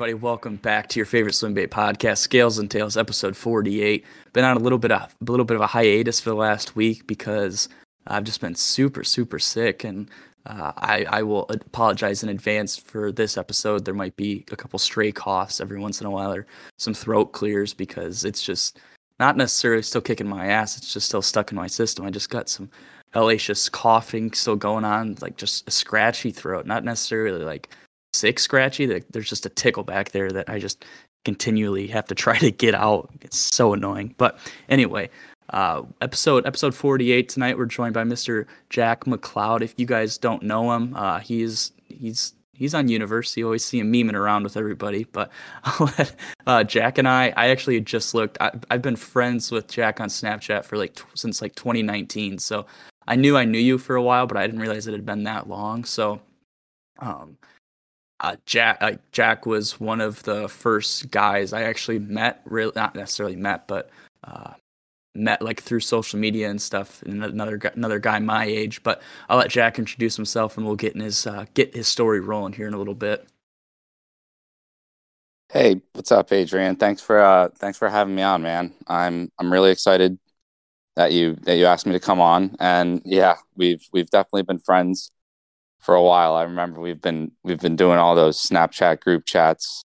everybody? Welcome back to your favorite swim bait podcast, Scales and Tails, episode forty-eight. Been on a little bit of a little bit of a hiatus for the last week because I've just been super super sick, and uh, I I will apologize in advance for this episode. There might be a couple stray coughs every once in a while, or some throat clears because it's just not necessarily still kicking my ass. It's just still stuck in my system. I just got some hellacious coughing still going on, like just a scratchy throat, not necessarily like sick scratchy. that There's just a tickle back there that I just continually have to try to get out. It's so annoying. But anyway, uh, episode episode 48 tonight. We're joined by Mr. Jack Macleod. If you guys don't know him, uh, he's he's he's on university. You always see him memeing around with everybody. But uh, Jack and I, I actually just looked. I, have been friends with Jack on Snapchat for like t- since like 2019. So I knew I knew you for a while, but I didn't realize it had been that long. So, um, uh, Jack uh, Jack was one of the first guys I actually met. Really, not necessarily met, but uh, met like through social media and stuff. And another another guy my age. But I'll let Jack introduce himself, and we'll get in his uh, get his story rolling here in a little bit. Hey, what's up, Adrian? Thanks for thanks for having me on, man. I'm I'm really excited that you that you asked me to come on, and yeah, we've we've definitely been friends for a while. I remember we've been we've been doing all those Snapchat group chats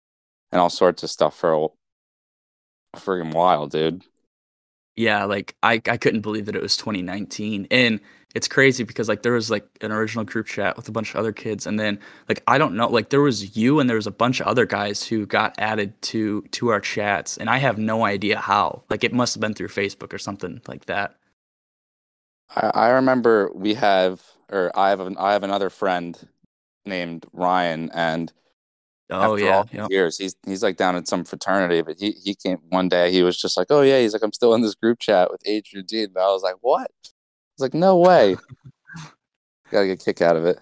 and all sorts of stuff for a, a friggin' while, dude. Yeah, like I I couldn't believe that it was 2019, and it's crazy because like there was like an original group chat with a bunch of other kids, and then like I don't know, like there was you and there was a bunch of other guys who got added to to our chats, and I have no idea how. Like it must have been through Facebook or something like that. I, I remember we have or I have an, I have another friend named Ryan, and oh yeah, years he's he's like down in some fraternity, but he he came one day. He was just like, oh yeah, he's like, I'm still in this group chat with Adrian Dean. And I was like, what? I was like, no way. Gotta get a kick out of it.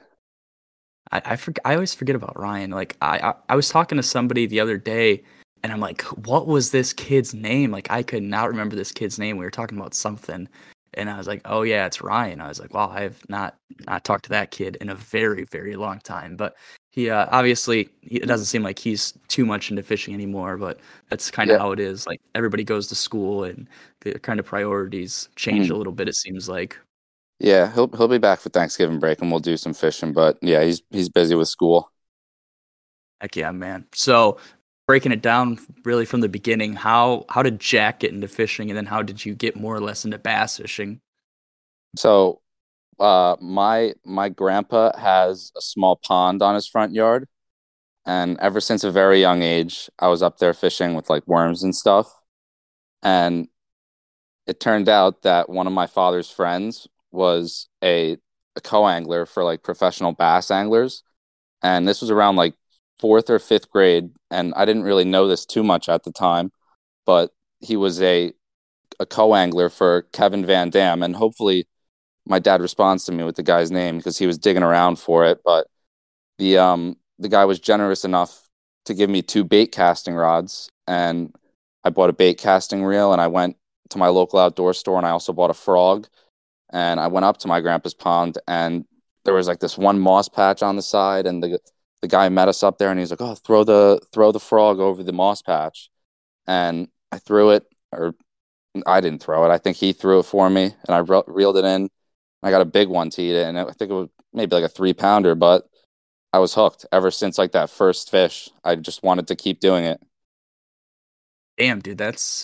I I, forget, I always forget about Ryan. Like I, I I was talking to somebody the other day. And I'm like, what was this kid's name? Like, I could not remember this kid's name. We were talking about something and I was like, "Oh yeah, it's Ryan." I was like, "Wow, I have not not talked to that kid in a very very long time." But he uh, obviously he, it doesn't seem like he's too much into fishing anymore. But that's kind of yeah. how it is. Like everybody goes to school, and the kind of priorities change mm-hmm. a little bit. It seems like. Yeah, he'll he'll be back for Thanksgiving break, and we'll do some fishing. But yeah, he's he's busy with school. Heck yeah, man. So breaking it down really from the beginning, how how did Jack get into fishing, and then how did you get more or less into bass fishing? So, uh, my my grandpa has a small pond on his front yard, and ever since a very young age, I was up there fishing with like worms and stuff, and it turned out that one of my father's friends was a, a co-angler for like professional bass anglers, and this was around like fourth or fifth grade, and I didn't really know this too much at the time, but he was a a co-angler for Kevin Van Dam, and hopefully my dad responds to me with the guy's name because he was digging around for it. But the um the guy was generous enough to give me two bait casting rods, and I bought a bait casting reel, and I went to my local outdoor store, and I also bought a frog, and I went up to my grandpa's pond, and there was like this one moss patch on the side, and the the guy met us up there and he's like, "Oh, throw the throw the frog over the moss patch," and I threw it, or I didn't throw it. I think he threw it for me, and I re- reeled it in. I got a big one to eat it, and I think it was maybe like a three pounder, but I was hooked ever since like that first fish. I just wanted to keep doing it. Damn, dude, that's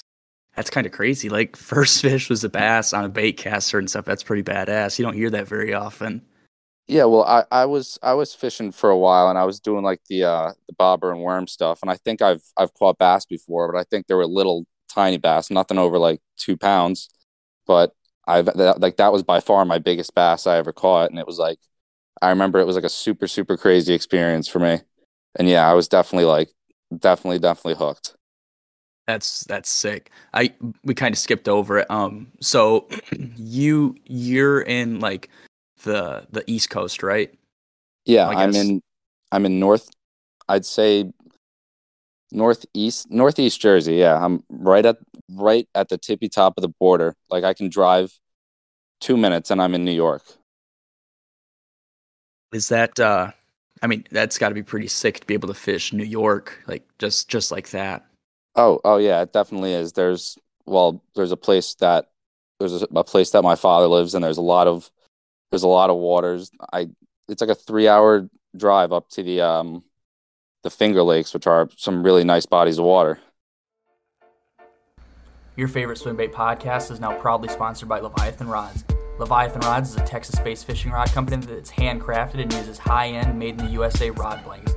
that's kind of crazy. Like first fish was a bass on a bait caster and stuff. That's pretty badass. You don't hear that very often. Yeah, well, I, I was I was fishing for a while, and I was doing like the uh, the bobber and worm stuff, and I think I've I've caught bass before, but I think they were little tiny bass, nothing over like two pounds. But I've that, like that was by far my biggest bass I ever caught, and it was like I remember it was like a super super crazy experience for me, and yeah, I was definitely like definitely definitely hooked. That's that's sick. I we kind of skipped over it. Um, so you you're in like the the East Coast, right? Yeah, I'm in I'm in North. I'd say northeast northeast Jersey. Yeah, I'm right at right at the tippy top of the border. Like I can drive two minutes and I'm in New York. Is that uh I mean, that's got to be pretty sick to be able to fish New York, like just just like that. Oh, oh yeah, it definitely is. There's well, there's a place that there's a, a place that my father lives and There's a lot of there's a lot of waters. I it's like a three hour drive up to the um the Finger Lakes, which are some really nice bodies of water. Your favorite swim bait podcast is now proudly sponsored by Leviathan Rods. Leviathan Rods is a Texas based fishing rod company that's handcrafted and uses high end, made in the USA rod blanks.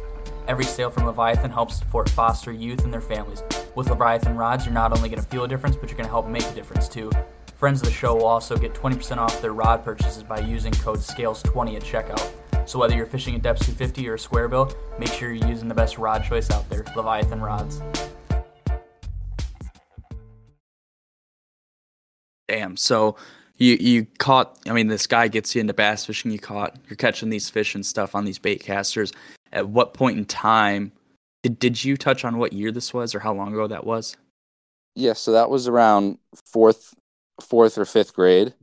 Every sale from Leviathan helps support foster youth and their families. With Leviathan Rods, you're not only going to feel a difference, but you're going to help make a difference too. Friends of the show will also get 20% off their rod purchases by using code SCALES20 at checkout. So whether you're fishing a Deps 250 or a square bill, make sure you're using the best rod choice out there, Leviathan Rods. Damn. So you you caught I mean this guy gets you into bass fishing, you caught you're catching these fish and stuff on these bait casters. At what point in time did did you touch on what year this was or how long ago that was? Yeah, so that was around fourth fourth or fifth grade.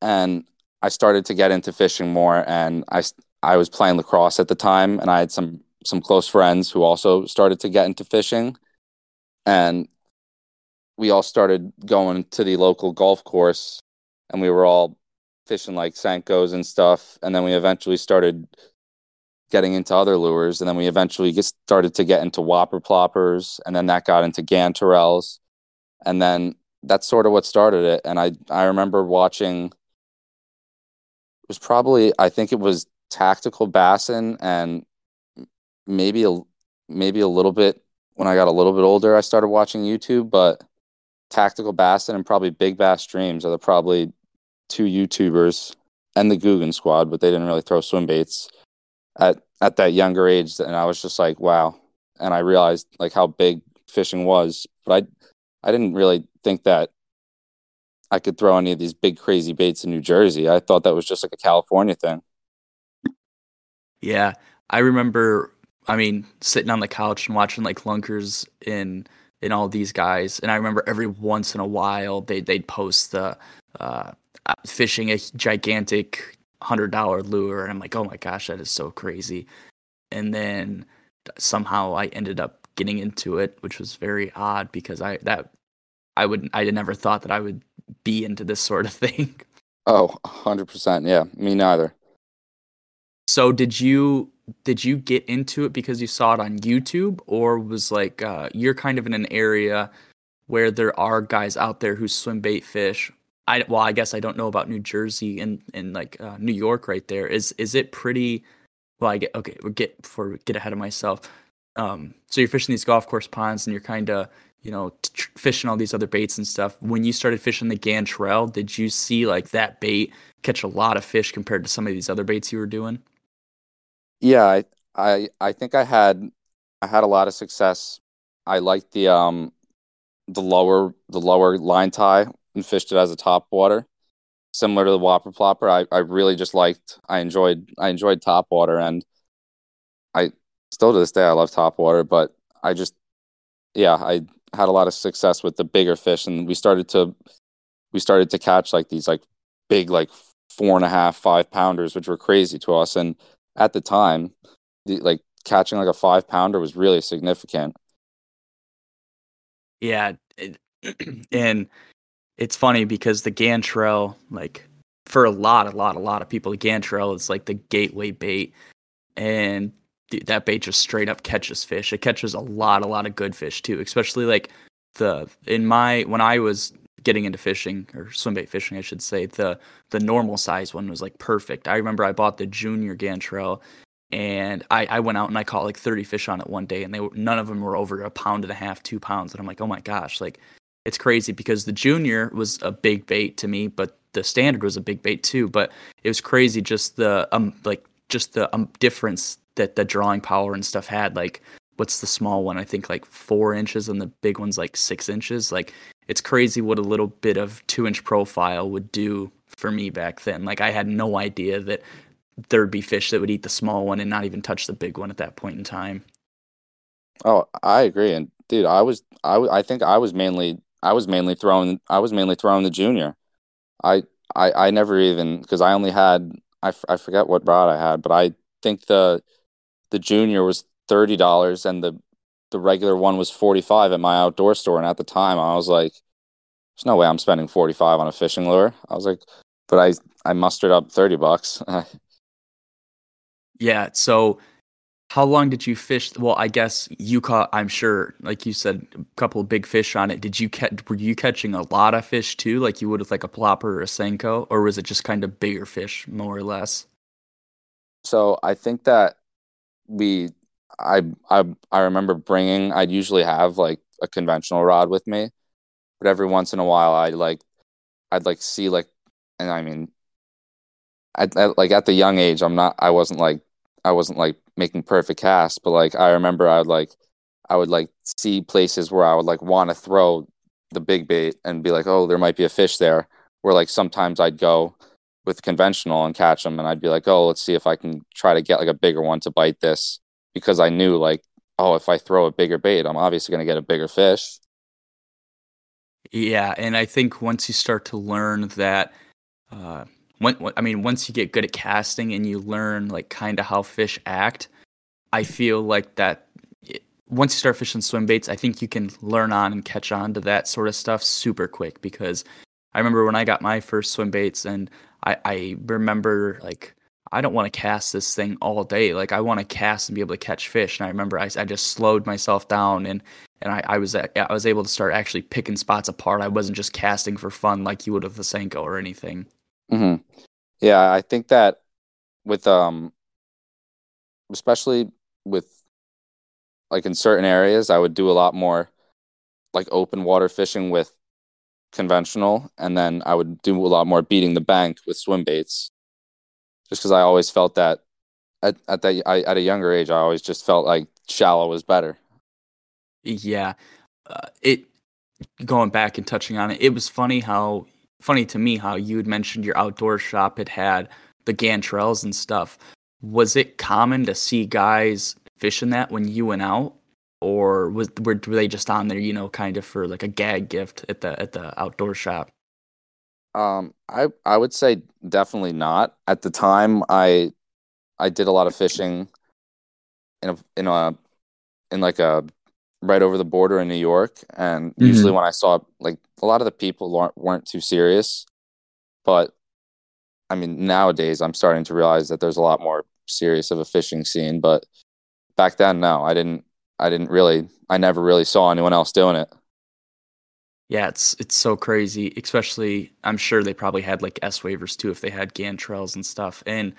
And I started to get into fishing more and I I was playing lacrosse at the time and I had some some close friends who also started to get into fishing. And we all started going to the local golf course and we were all fishing like senkos and stuff. And then we eventually started getting into other lures. And then we eventually get started to get into whopper ploppers. And then that got into gantarels. And then that's sort of what started it. And I, I remember watching, it was probably, I think it was tactical bassin and maybe a, maybe a little bit when I got a little bit older, I started watching YouTube, but Tactical Bassin and probably Big Bass Dreams are the probably two YouTubers and the Googan Squad, but they didn't really throw swim baits at at that younger age. And I was just like, wow. And I realized like how big fishing was, but I I didn't really think that I could throw any of these big crazy baits in New Jersey. I thought that was just like a California thing. Yeah, I remember. I mean, sitting on the couch and watching like lunkers in and all these guys. And I remember every once in a while they they'd post the uh, fishing a gigantic hundred dollar lure, and I'm like, oh my gosh, that is so crazy. And then somehow I ended up getting into it, which was very odd because I that I would I never thought that I would be into this sort of thing. Oh, 100%. Yeah, me neither. So did you did you get into it because you saw it on YouTube, or was like uh, you're kind of in an area where there are guys out there who swim bait fish? I well, I guess I don't know about New Jersey and and like uh, New York right there. Is is it pretty? Well, I get okay. We get before we get ahead of myself. Um, so you're fishing these golf course ponds, and you're kind of you know t- fishing all these other baits and stuff. When you started fishing the Gantrel, did you see like that bait catch a lot of fish compared to some of these other baits you were doing? Yeah, I, I I think I had I had a lot of success. I liked the um the lower the lower line tie and fished it as a top water, similar to the whopper plopper. I, I really just liked I enjoyed I enjoyed top water and I still to this day I love top water, but I just yeah, I had a lot of success with the bigger fish and we started to we started to catch like these like big like four and a half, five pounders, which were crazy to us. And at the time, the, like catching like a five pounder was really significant. Yeah, it, and it's funny because the Gantrel, like for a lot, a lot, a lot of people, the Gantrel is like the gateway bait, and that bait just straight up catches fish. It catches a lot, a lot of good fish too, especially like the in my when I was getting into fishing or swim bait fishing, I should say, the the normal size one was like perfect. I remember I bought the junior Gantrel and I, I went out and I caught like 30 fish on it one day and they none of them were over a pound and a half, two pounds. And I'm like, oh my gosh, like it's crazy because the junior was a big bait to me, but the standard was a big bait too. But it was crazy just the um like just the um difference that the drawing power and stuff had. Like what's the small one? I think like four inches and the big one's like six inches. Like it's crazy what a little bit of two inch profile would do for me back then. Like I had no idea that there'd be fish that would eat the small one and not even touch the big one at that point in time. Oh, I agree. And dude, I was I I think I was mainly I was mainly throwing I was mainly throwing the junior. I I I never even because I only had I, I forget what rod I had, but I think the the junior was thirty dollars and the the regular one was forty five at my outdoor store. And at the time, I was like, "There's no way I'm spending forty five on a fishing lure." I was like, but I I mustered up thirty bucks. yeah. So how long did you fish? Well, I guess you caught. I'm sure, like you said, a couple of big fish on it. Did you catch? Were you catching a lot of fish too, like you would with like a plopper or a senko, or was it just kind of bigger fish, more or less? So I think that we, I, I, I remember bringing. I'd usually have like a conventional rod with me, but every once in a while, I like, I'd like see like, and I mean, at, at like at the young age, I'm not. I wasn't like I wasn't like making perfect casts, but like I remember I would like I would like see places where I would like want to throw the big bait and be like, oh, there might be a fish there. Where like sometimes I'd go with conventional and catch them, and I'd be like, oh, let's see if I can try to get like a bigger one to bite this because I knew like, oh, if I throw a bigger bait, I'm obviously going to get a bigger fish. Yeah, and I think once you start to learn that uh, when, I mean, once you get good at casting and you learn like kind of how fish act, I feel like that eh, once you start fishing swim baits, I think you can learn on and catch on to that sort of stuff super quick because I remember when I got my first swim baits and I, I remember like I don't want to cast this thing all day. Like I want to cast and be able to catch fish. And I remember I, I just slowed myself down and and I, I was I was able to start actually picking spots apart. I wasn't just casting for fun like you would with a Senko or anything. Mm-hmm. Yeah, I think that with um, especially with like in certain areas, I would do a lot more like open water fishing with conventional, and then I would do a lot more beating the bank with swim baits. Just because I always felt that at at that I, at a younger age, I always just felt like shallow was better. Yeah, uh, it going back and touching on it, it was funny how funny to me how you had mentioned your outdoor shop had had the gantrels and stuff. Was it common to see guys fishing that when you went out, or was were, were they just on there, you know, kind of for like a gag gift at the at the outdoor shop? Um, I I would say definitely not. At the time, I I did a lot of fishing in a in a in like a right over the border in New York, and mm-hmm. usually when I saw like a lot of the people weren't, weren't too serious, but I mean nowadays I'm starting to realize that there's a lot more serious of a fishing scene. But back then, no, I didn't. I didn't really. I never really saw anyone else doing it. Yeah, it's it's so crazy. Especially, I'm sure they probably had like S wavers too if they had gantrels and stuff. And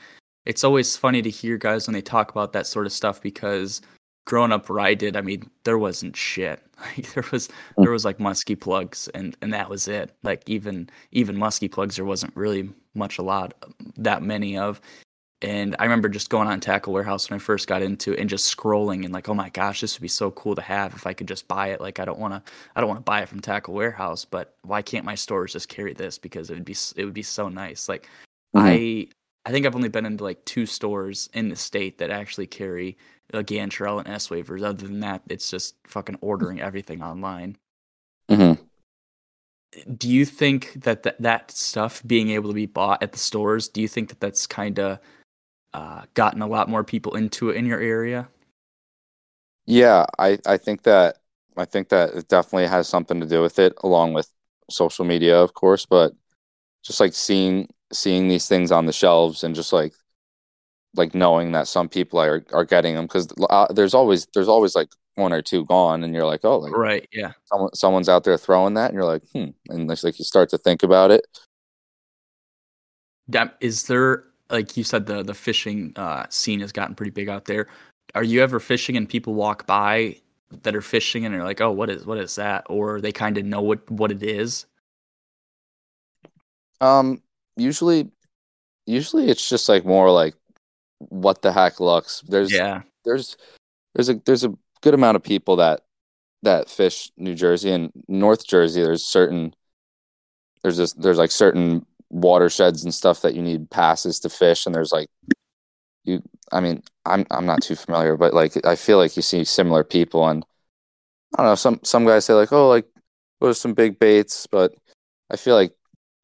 it's always funny to hear guys when they talk about that sort of stuff because growing up where I did, I mean, there wasn't shit. Like there was there was like musky plugs and and that was it. Like even even musky plugs there wasn't really much a lot that many of. And I remember just going on Tackle Warehouse when I first got into it and just scrolling and like, oh my gosh, this would be so cool to have if I could just buy it. Like I don't want to, I don't want to buy it from Tackle Warehouse, but why can't my stores just carry this? Because it would be, it would be so nice. Like mm-hmm. I, I think I've only been into like two stores in the state that actually carry a Gantrell and S wavers. Other than that, it's just fucking ordering everything online. Mm-hmm. Do you think that th- that stuff being able to be bought at the stores, do you think that that's kind of uh, gotten a lot more people into it in your area? Yeah, I, I think that I think that it definitely has something to do with it, along with social media, of course. But just like seeing seeing these things on the shelves and just like like knowing that some people are are getting them because uh, there's always there's always like one or two gone and you're like oh like right yeah. someone someone's out there throwing that and you're like hmm and it's like you start to think about it. That is there like you said the the fishing uh, scene has gotten pretty big out there. Are you ever fishing and people walk by that are fishing and they're like oh what is what is that? Or they kind of know what what it is? Um usually usually it's just like more like what the heck looks there's yeah. there's there's a there's a good amount of people that that fish New Jersey and North Jersey there's certain there's this there's like certain watersheds and stuff that you need passes to fish and there's like you I mean I'm I'm not too familiar but like I feel like you see similar people and I don't know some some guys say like oh like those some big baits? But I feel like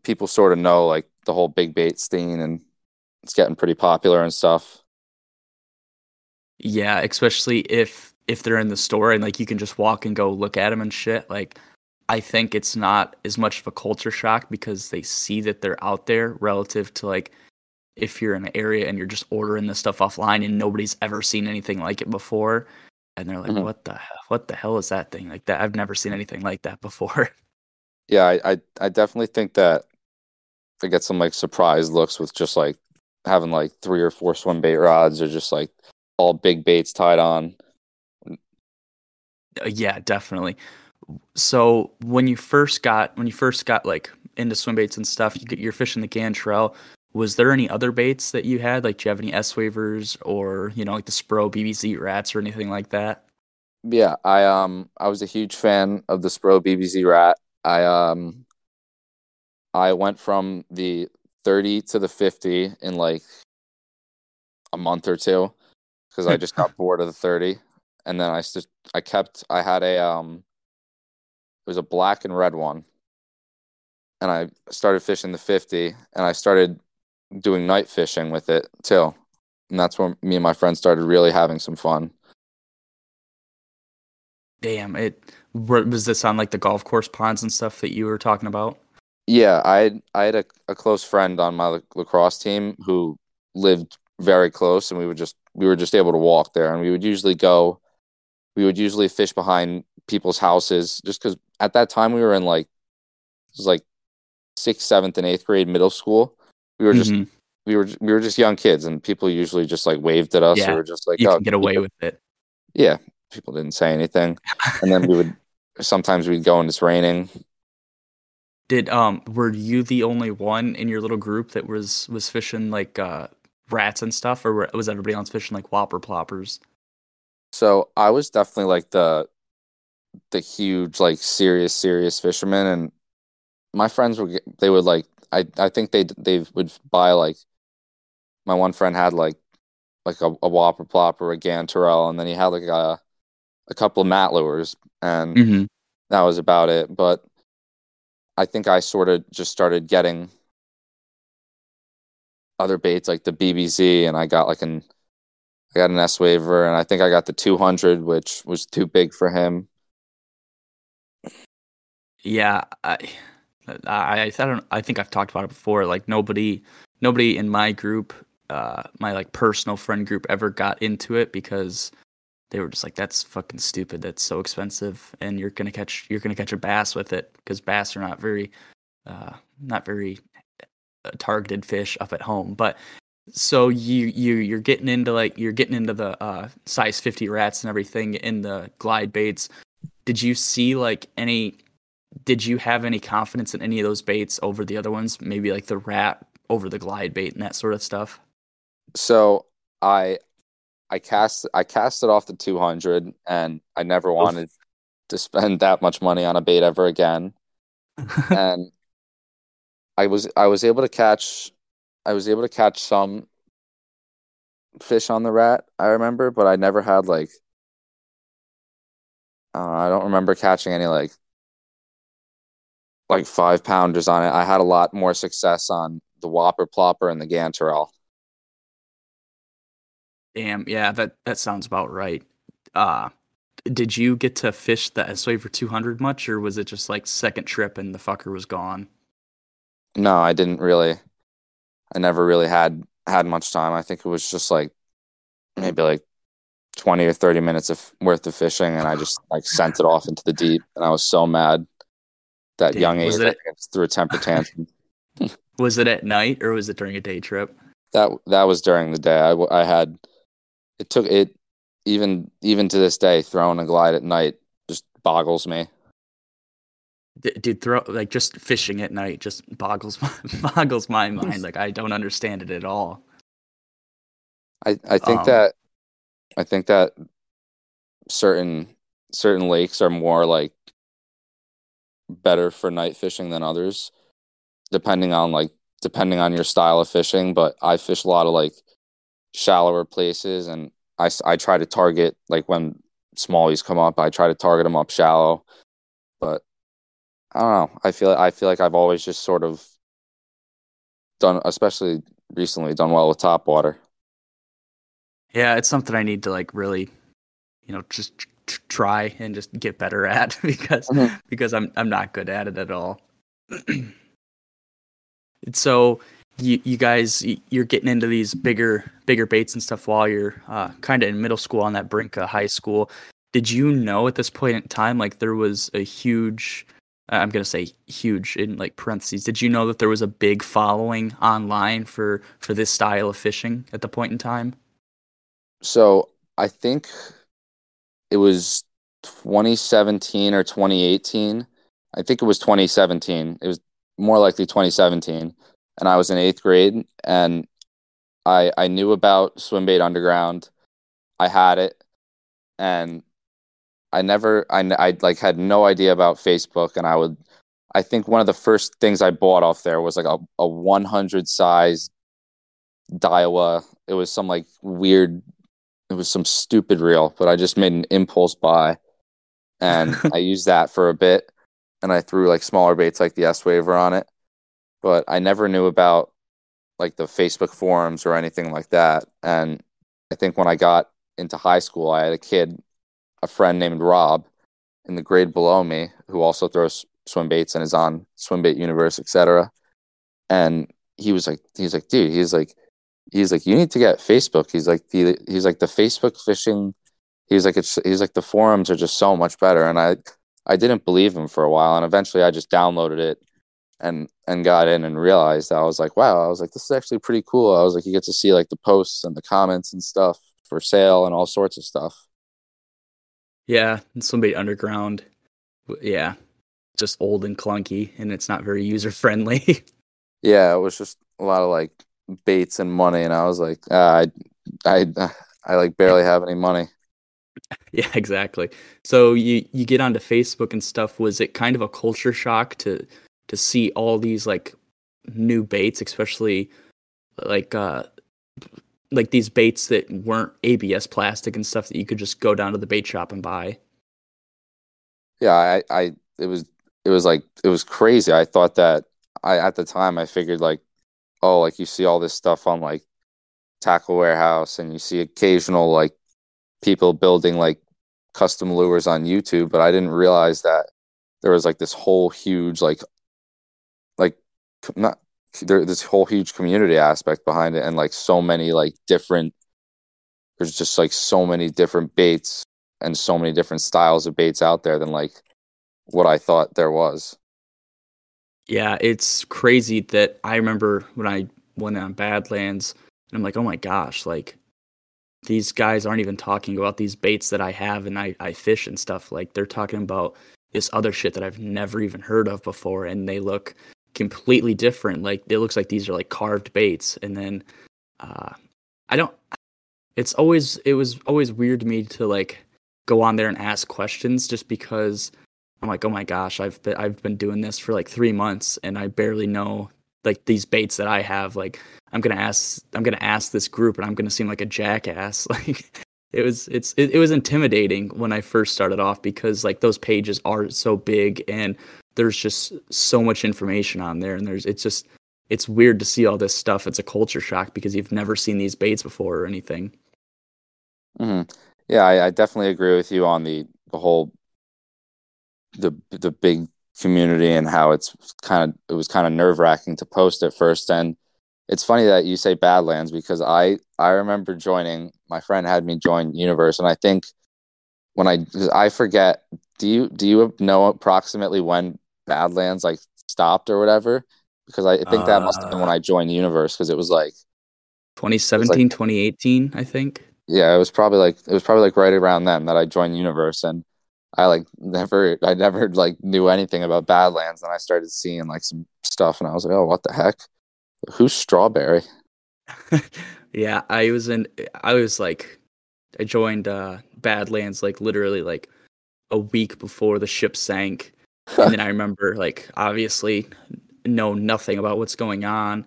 people sort of know like the whole big bait scene and it's getting pretty popular and stuff. Yeah, especially if if they're in the store and like you can just walk and go look at them and shit. Like I think it's not as much of a culture shock because they see that they're out there relative to like if you're in an area and you're just ordering this stuff offline and nobody's ever seen anything like it before and they're like Mhm. what the hell what the hell is that thing like that i've never seen anything like that before Yeah, I, I I definitely think that I get some like surprise looks with just like having like three or four swim bait rods or just like all big baits tied on. Uh, yeah definitely so when you first got when you first got like into swim baits and stuff you get you're fishing the gantrel was there any other baits that you had like do you have any s wavers or you know like the spro bbz rats or anything like that Yeah, I um I was a huge fan of the Spro BBZ rat. I um I went from the 30 to the 50 in like a month or two because I just got bored of the 30 and then I just I kept I had a um it was a black and red one and I started fishing the 50 and I started doing night fishing with it too. And that's when me and my friends started really having some fun. damn it wa- was this on like the golf course ponds and stuff that you were talking about Yeah, I had, I had a, a close friend on my lacrosse team who lived very close, and we would just we were just able to walk there, and we would usually go, we would usually fish behind people's houses, just because at that time we were in like it was like sixth, seventh, and eighth grade middle school. We were just Mhm. we were we were just young kids, and people usually just like waved at us, Yeah, or were just like, you "Oh, get away with it yeah." People didn't say anything, and then we would sometimes we'd go and it's raining, Did um were you the only one in your little group that was was fishing like uh rats and stuff, or were- was everybody else fishing like whopper ploppers? So I was definitely like the the huge like serious serious fisherman, and my friends would get, they would like I I think they they would buy like my one friend had like like a, a whopper plopper, a gantarel, and then he had like a a couple of mat lures, and Mm-hmm. that was about it. But I think I sort of just started getting other baits like the BBZ, and I got like an I got an S waver, and I think I got the 200, which was too big for him. Yeah, I, I, I don't. I think I've talked about it before. Like nobody, nobody in my group, uh, my like personal friend group, ever got into it because they were just like, "That's fucking stupid. That's so expensive, and you're gonna catch, you're gonna catch a bass with it because bass are not very, uh, not very uh, targeted fish up at home." But so you you you're getting into like you're getting into the uh, size 50 rats and everything in the glide baits. Did you see like any? did you have any confidence in any of those baits over the other ones? Maybe like the rat over the glide bait and that sort of stuff. So I I cast I cast it off the 200, and I never wanted to spend that much money on a bait ever again. and I was I was able to catch I was able to catch some fish on the rat, I remember, but I never had like uh, I don't remember catching any like like five pounders on it. I had a lot more success on the Whopper Plopper and the Gantarel. Damn, yeah, that that sounds about right. Uh did you get to fish the S Waver 200 much, or was it just like second trip and the fucker was gone? No, I didn't really. I never really had had much time. I think it was just like maybe like twenty or thirty minutes of worth of fishing, and I just like sent it off into the deep, and I was so mad. That Damn, young age, was it- think I just threw a temper tantrum. Was it at night or was it during a day trip? that that was during the day. I, I had it took it even even to this day throwing a glide at night just boggles me. D- Dude, throw like just fishing at night just boggles my, boggles my mind. Like I don't understand it at all. I I think Um, that I think that certain certain lakes are more like better for night fishing than others depending on like depending on your style of fishing but I fish a lot of like shallower places and I, I try to target like when smallies come up I try to target them up shallow but I don't know I feel I feel like I've always just sort of done especially recently done well with top water Yeah, it's something I need to like really, you know, just t- try and just get better at because mm-hmm. because I'm I'm not good at it at all. It's so you you guys you're getting into these bigger bigger baits and stuff while you're uh, kind of in middle school on that brink of high school. Did you know at this point in time like there was a huge I'm gonna say huge in like parentheses. Did you know that there was a big following online for for this style of fishing at the point in time? So I think it was 2017 or 2018. I think it was 2017. It was more likely 2017, and I was in eighth grade, and I I knew about Swimbait Underground. I had it, and I never, I, I like had no idea about Facebook, and I would, I think one of the first things I bought off there was like a, a 100 size Daiwa. It was some like weird, it was some stupid reel, but I just made an impulse buy, and I used that for a bit, and I threw like smaller baits like the S Waver on it, but I never knew about like the Facebook forums or anything like that, and I think when I got into high school, I had a kid a friend named Rob in the grade below me who also throws swim baits and is on swim bait universe, etc. And he was like, he's like, dude, he's like, he's like, you need to get Facebook. He's like, the, he's like the Facebook fishing. He's like, it's, he's like the forums are just so much better. And I, I didn't believe him for a while, and eventually I just downloaded it and and got in and realized I was like, wow, I was like, this is actually pretty cool. I was like, you get to see like the posts and the comments and stuff for sale and all sorts of stuff. Yeah, Swimbait underground. Yeah, just old and clunky, and it's not very user friendly. yeah, it was just a lot of like baits and money, and I was like, uh, I, I, I like barely have any money. Yeah, exactly. So you you get onto Facebook and stuff. Was it kind of a culture shock to to see all these like new baits, especially like uh like these baits that weren't ABS plastic and stuff that you could just go down to the bait shop and buy. Yeah, I, I, it was, it was like, it was crazy. I thought that I, at the time, I figured like, oh, like you see all this stuff on like Tackle Warehouse and you see occasional like people building like custom lures on YouTube, but I didn't realize that there was like this whole huge, like, not there, this whole huge community aspect behind it and like so many like different there's just like so many different baits and so many different styles of baits out there than like what I thought there was. Yeah, it's crazy that I remember when I went on Badlands and I'm like, oh my gosh, like these guys aren't even talking about these baits that I have and I, I fish and stuff. Like they're talking about this other shit that I've never even heard of before and they look completely different. Like it looks like these are like carved baits, and then uh, I don't. It's always it was always weird to me to like go on there and ask questions just because I'm like, oh my gosh, I've been I've been doing this for like three months and I barely know like these baits that I have. Like I'm gonna ask I'm gonna ask this group and I'm gonna seem like a jackass. Like it was it's it, it was intimidating when I first started off because like those pages are so big and there's just so much information on there and there's it's just it's weird to see all this stuff. It's a culture shock because you've never seen these baits before or anything. Mm-hmm. yeah I, I, definitely agree with you on the the whole the the big community and how it's kind of it was kind of nerve-wracking to post at first. And it's funny that you say badlands because i i remember joining my friend had me join universe and i think when i i forget do you do you know approximately when Badlands like stopped or whatever? Because I think that must have been when uh. I joined Universe because it was like 2017, like, 2018, I think. Yeah, it was probably like it was probably like right around then that I joined Universe and I like never I never like knew anything about Badlands and I started seeing like some stuff and I was like, "Oh, what the heck? Who's Strawberry?" yeah, I was in I was like I joined uh Badlands like literally like a week before the ship sank and then I remember like obviously know nothing about what's going on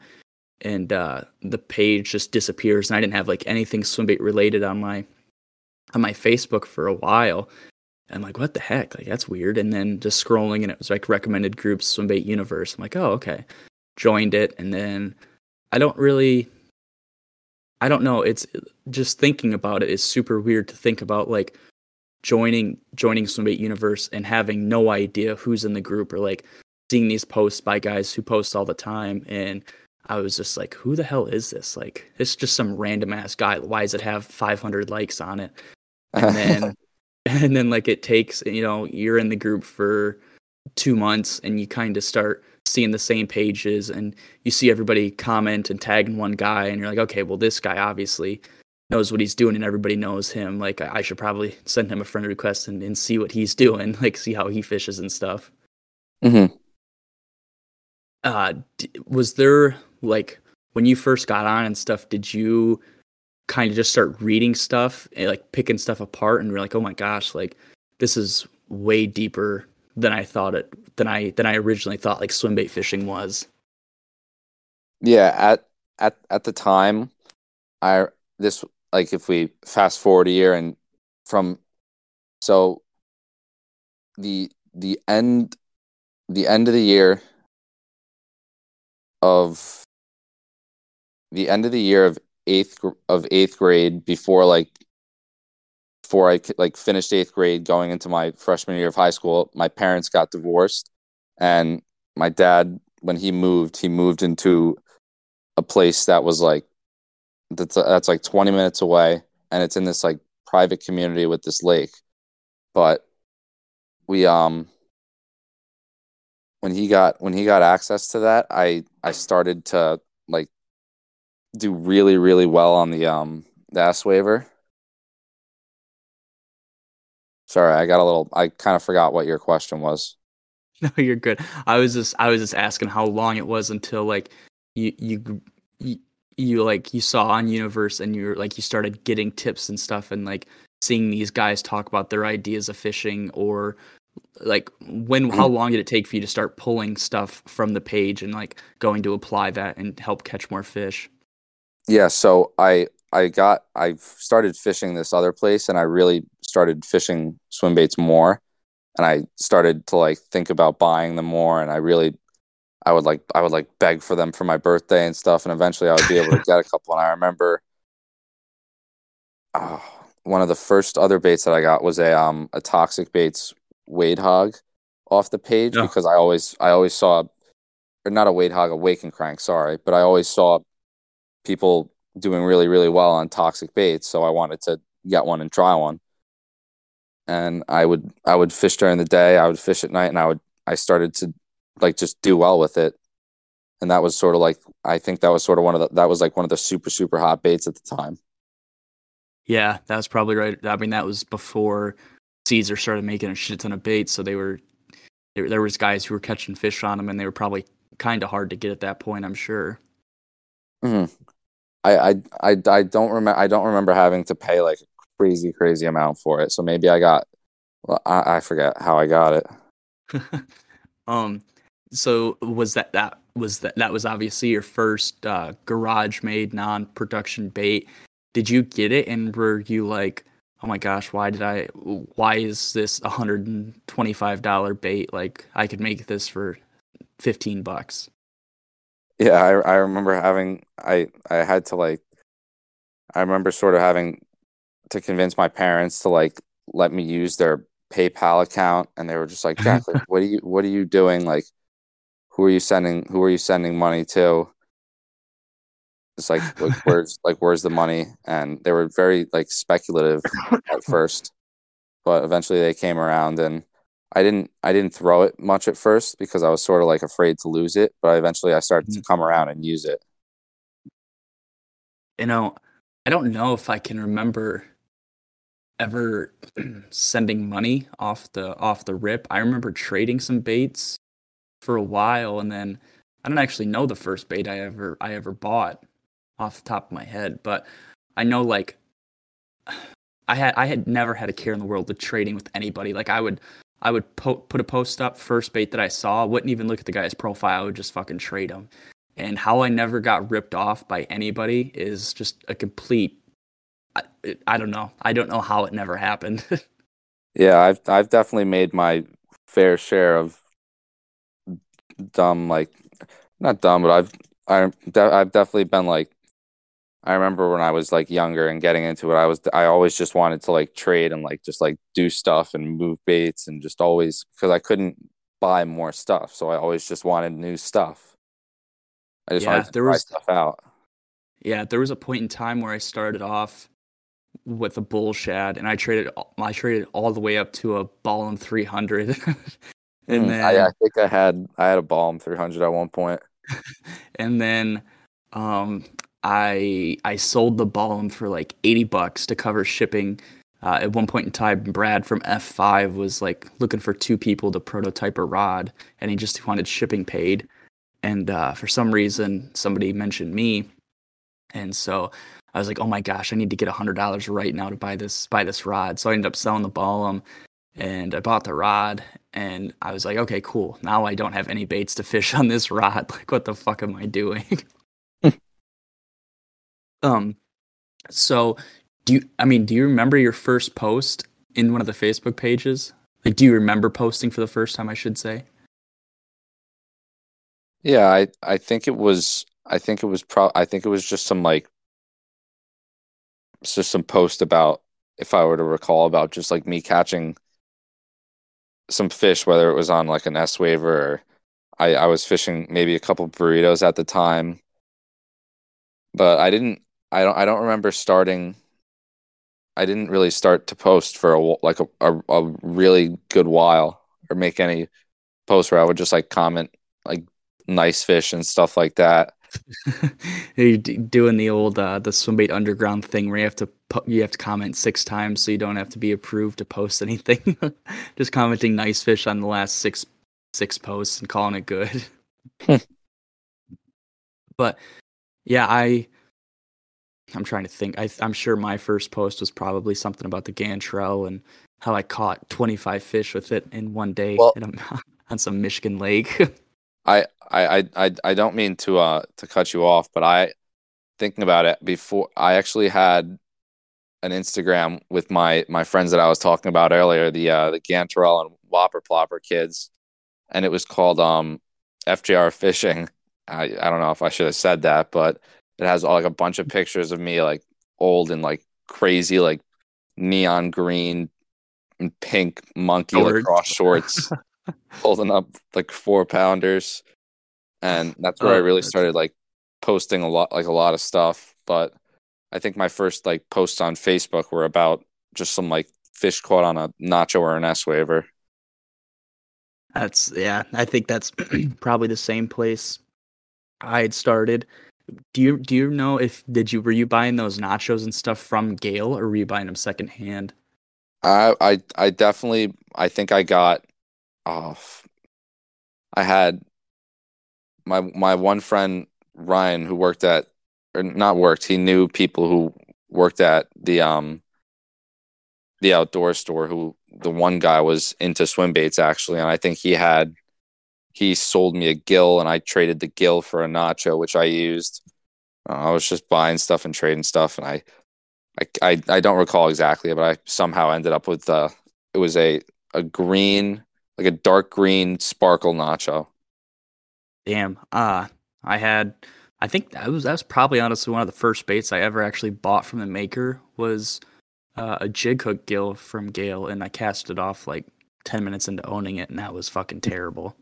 and uh, the page just disappears and I didn't have like anything swimbait related on my on my Facebook for a while. And I'm like, what the heck? Like that's weird. And then just scrolling and it was like recommended groups swimbait universe. I'm like, oh okay. Joined it and then I don't really I don't know. It's just thinking about it is super weird to think about like joining joining Swimbait Universe and having no idea who's in the group or like seeing these posts by guys who post all the time and I was just like, who the hell is this? Like, it's just some random ass guy. Why does it have 500 likes on it? And then, and then like it takes, you know, you're in the group for two months and you kind of start seeing the same pages and you see everybody comment and tagging one guy and you're like, okay, well, this guy obviously knows what he's doing and everybody knows him. Like, I, I should probably send him a friend request and, and see what he's doing, like, see how he fishes and stuff. Mm-hmm. Uh, d- was there like when you first got on and stuff? Did you kind of just start reading stuff and like picking stuff apart and you're like, oh my gosh, like this is way deeper than I thought it than I than I originally thought like swim bait fishing was. Yeah, at at at the time, I this like if we fast forward a year and from so the the end the end of the year of the end of the year of eighth of eighth grade before like before I like finished eighth grade going into my freshman year of high school, my parents got divorced, and my dad when he moved, he moved into a place that was like that's that's like 20 minutes away and it's in this like private community with this lake. But we um when he got when he got access to that i i started to like do really really well on the um the s waver. Sorry i got a little i kind of forgot what your question was. No, you're good. I was just I was just asking how long it was until like you you you, like you saw on Universe and you're like you started getting tips and stuff and like seeing these guys talk about their ideas of fishing or like when how long did it take for you to start pulling stuff from the page and like going to apply that and help catch more fish? Yeah, so I I got I started fishing this other place and I really started fishing swim baits more and I started to like think about buying them more and I really I would like I would like beg for them for my birthday and stuff and eventually I would be able to get a couple and I remember oh, one of the first other baits that I got was a um a toxic baits wade hog off the page Oh. because I always I always saw or not a wade hog a wake and crank sorry but I always saw people doing really really well on toxic baits so I wanted to get one and try one and I would I would fish during the day I would fish at night and I would I started to like just do well with it and that was sort of like I think that was sort of one of the that was like one of the super super hot baits at the time Yeah, that was probably right. I mean, that was before Caesar started making a shit ton of baits, so they were there. There was guys who were catching fish on them, and they were probably kind of hard to get at that point. I'm sure. Mhm. I, I I I don't remember I don't remember having to pay like a crazy crazy amount for it so maybe I got well I, I forget how I got it um, so was that that was that that was obviously your first uh, garage made non production bait? Did you get it, and were you like, oh my gosh, why did I? Why is this a hundred and twenty five dollar bait? Like I could make this for fifteen bucks. Yeah, I I remember having I I had to like I remember sort of having to convince my parents to like let me use their PayPal account and they were just like, "Jack, like, what are you what are you doing? Like who are you sending who are you sending money to?" It's like, like where's like where's the money? And they were very like speculative at first, but eventually they came around and I didn't I didn't throw it much at first because I was sort of like afraid to lose it, but eventually I started to mm. come around and use it. you know, I don't know if I can remember ever sending money off the off the rip. I remember trading some baits for a while and then I don't actually know the first bait I ever I ever bought off the top of my head, but I know like I had I had never had a care in the world with trading with anybody. Like I would I would po- put a post up first bait that I saw, wouldn't even look at the guy's profile, I would just fucking trade him. And how I never got ripped off by anybody is just a complete I, I don't know. I don't know how it never happened. Yeah, I've I've definitely made my fair share of dumb like not dumb, but I've I've, de- I've definitely been like I remember when I was like younger and getting into it, I was I always just wanted to like trade and like just like do stuff and move baits and just always because I couldn't buy more stuff, so I always just wanted new stuff. I just Yeah, wanted to there try was- stuff out. Yeah, there was a point in time where I started off with a bull shad, and I traded I traded all the way up to a Balam 300, and Mm, then I, I think I had I had a Balam 300 at one point. and then um, I I sold the Balam for like 80 bucks to cover shipping. Uh, at one point in time, Brad from F5 was like looking for two people to prototype a rod, and he just wanted shipping paid. And uh, for some reason, somebody mentioned me, and so I was like, "Oh my gosh, I need to get hundred dollars right now to buy this buy this rod." So I ended up selling the Balam, and I bought the rod, and I was like, "Okay, cool. Now I don't have any baits to fish on this rod. Like, what the fuck am I doing?" um, so do you? I mean, do you remember your first post in one of the Facebook pages? Like, do you remember posting for the first time? I should say. Yeah, I I think it was I think it was pro I think it was just some like just some post about if I were to recall about just like me catching some fish, whether it was on like an S waver I, I was fishing maybe a couple burritos at the time. But I didn't I don't I don't remember starting I didn't really start to post for a like a, a, a really good while or make any posts where I would just like comment like nice fish and stuff like that. you d- doing the old uh, the swimbait underground thing where you have to pu- you have to comment six times so you don't have to be approved to post anything. Just commenting nice fish on the last six six posts and calling it good. but yeah, I I'm trying to think. I I'm sure my first post was probably something about the Gantarel and how I caught 25 fish with it in one day Well- in a, on some Michigan lake. I, I, I, I I don't mean to uh to cut you off, but I thinking about it before I actually had an Instagram with my my friends that I was talking about earlier, the uh the Gantarel and Whopper Plopper kids, and it was called um FJR Fishing. I I don't know if I should have said that, but it has like a bunch of pictures of me like old and like crazy like neon green and pink monkey Shorts. lacrosse shorts holding up like four pounders and that's where i Oh, really started like posting a lot like a lot of stuff but i think my first like posts on facebook were about just some like fish caught on a nacho or an s waver That's yeah. I think that's probably the same place I had started. Do you do you know if did you were you buying those nachos and stuff from Gale or were you buying them secondhand? i i, I definitely i think i got off. I had my my one friend ryan who worked at or not worked he knew people who worked at the um the outdoor store who the one guy was into swim baits actually and i think he had he sold me a gill and i traded the gill for a nacho which i used. Uh, i was just buying stuff and trading stuff and i i i, I don't recall exactly but i somehow ended up with uh it was a a green like a dark green sparkle nacho Damn. Uh I had I think that was that was probably honestly one of the first baits I ever actually bought from the maker was uh, a jig hook gill from Gale and I cast it off like 10 minutes into owning it and that was fucking terrible.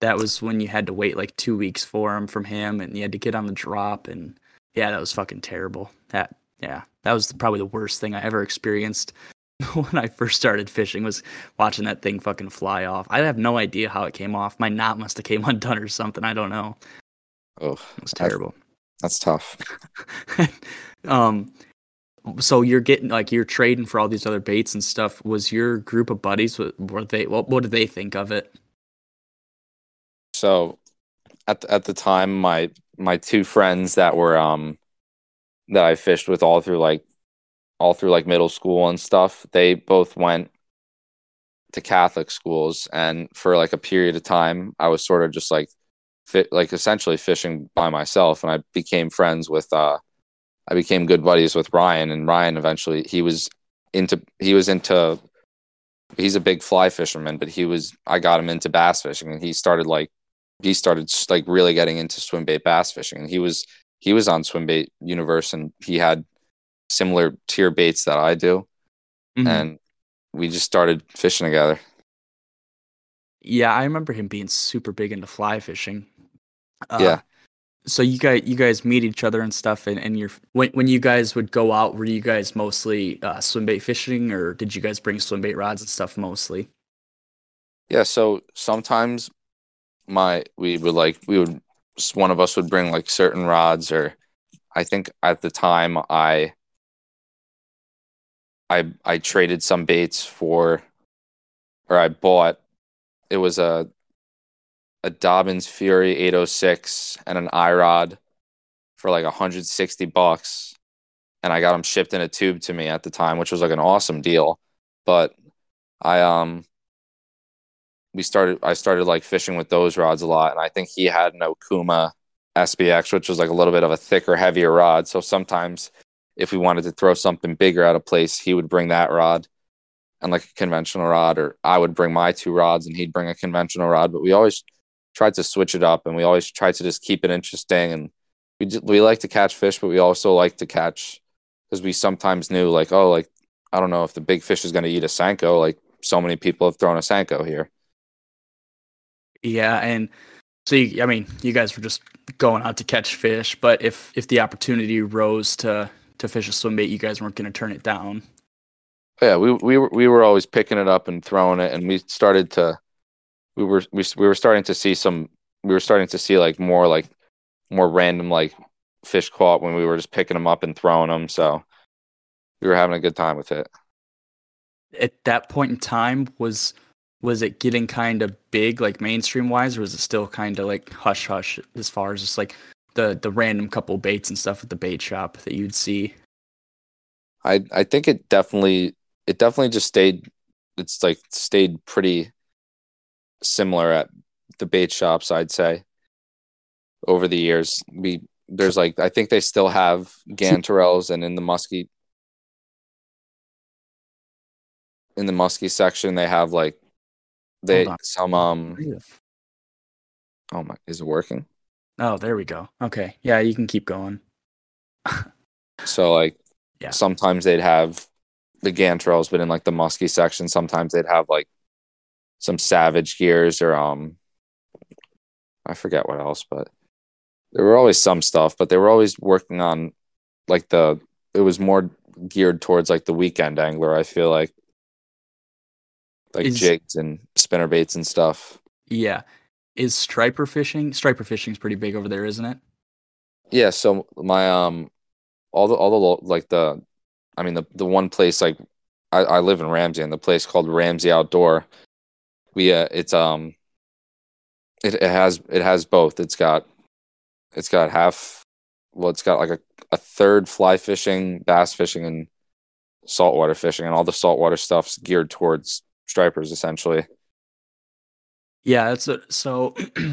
That was when you had to wait like 2 weeks for him from him and you had to get on the drop and yeah, that was fucking terrible. That yeah, that was probably the worst thing I ever experienced when I first started fishing was watching that thing fucking fly off. I have no idea how it came off. My knot must have came undone or something. I don't know. oh It was That's- terrible. that's tough um so you're getting like you're trading for all these other baits and stuff. Was your group of buddies were they what what did they think of it? so at the, at the time my my two friends that were um that I fished with all through like all through like middle school and stuff they both went to Catholic schools and for like a period of time I was sort of just like fit like essentially fishing by myself and I became friends with uh I became good buddies with Ryan and Ryan eventually he was into he was into he's a big fly fisherman but he was I got him into bass fishing and he started like he started like really getting into swim bait bass fishing and he was he was on swim bait universe and he had similar tier baits that I do, Mhm. and we just started fishing together. Yeah, I remember him being super big into fly fishing. Uh, Yeah. So you guys, you guys meet each other and stuff, and, and you're when when you guys would go out, were you guys mostly uh, swim bait fishing, or did you guys bring swim bait rods and stuff mostly? Yeah, so sometimes my we would like we would one of us would bring like certain rods or I think at the time I I I traded some baits for or I bought it was a a Dobyns Fury 806 and an iRod for like 160 bucks. And I got them shipped in a tube to me at the time which was like an awesome deal. But I um we started I started like fishing with those rods a lot. And I think he had an Okuma SBX which was like a little bit of a thicker heavier rod. So sometimes if we wanted to throw something bigger out of place he would bring that rod and like a conventional rod or I would bring my two rods and he'd bring a conventional rod. But we always tried to switch it up and we always tried to just keep it interesting. And we we like to catch fish but we also like to catch because we sometimes knew like oh like I don't know if the big fish is going to eat a senko. Like so many people have thrown a senko here. Yeah, and so you, I mean, you guys were just going out to catch fish, but if if the opportunity rose to to fish a swim bait, you guys weren't going to turn it down. yeah we we were, we were always picking it up and throwing it and we started to we were we, we were starting to see some we were starting to see like more like more random like fish caught when we were just picking them up and throwing them so we were having a good time with it At that point in time, was was it getting kind of big, like mainstream wise, or was it still kind of like hush hush as far as just like the the random couple baits and stuff at the bait shop that you'd see? I I think it definitely it definitely just stayed it's like stayed pretty similar at the bait shops I'd say over the years. We there's like I think they still have gantarels and in the musky in the musky section they have like they some um oh my is it working Oh, there we go. Okay, yeah, you can keep going. So like Yeah. sometimes they'd have the gantarels, but in like the musky section, sometimes they'd have like some savage gears or um I forget what else, but there were always some stuff, but they were always working on like the it was more geared towards like the weekend angler, I feel like. Like Is- jigs and spinner baits and stuff. Yeah, is striper fishing? Striper fishing is pretty big over there, isn't it? Yeah, so my um all the all the like the I mean the the one place like I, I live in Ramsey and the place called Ramsey Outdoor. We uh it's um it, it has it has both. It's got it's got half well it's got like a, a third fly fishing, bass fishing and saltwater fishing and all the saltwater stuff's geared towards stripers essentially. Yeah, that's a, so.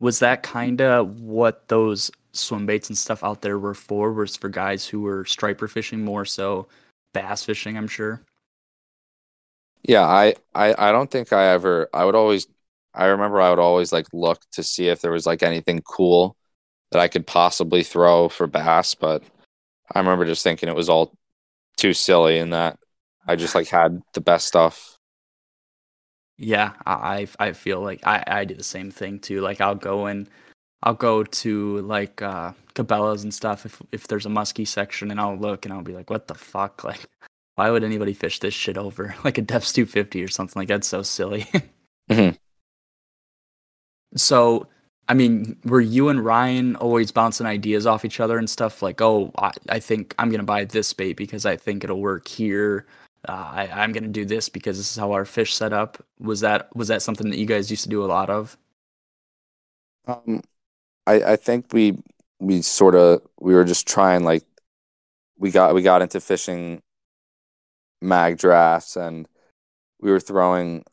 was that kind of what those swim baits and stuff out there were for? Was for guys who were striper fishing more so bass fishing? I'm sure. Yeah, I, I I don't think I ever I would always I remember I would always like look to see if there was like anything cool that I could possibly throw for bass, but I remember just thinking it was all too silly and that I just like had the best stuff. Yeah, I I I feel like I I do the same thing too. Like I'll go and I'll go to like uh Cabela's and stuff if if there's a musky section and I'll look and I'll be like, what the fuck? Like, why would anybody fish this shit over like a Deps 250 or something like that's so silly. Mhm. So, I mean, were you and Ryan always bouncing ideas off each other and stuff? Like, oh, I, I think I'm gonna buy this bait because I think it'll work here. Uh, I, I'm gonna do this because this is how our fish set up. Was that was that something that you guys used to do a lot of? Um I I think we we sort of we were just trying like we got we got into fishing mag drafts and we were throwing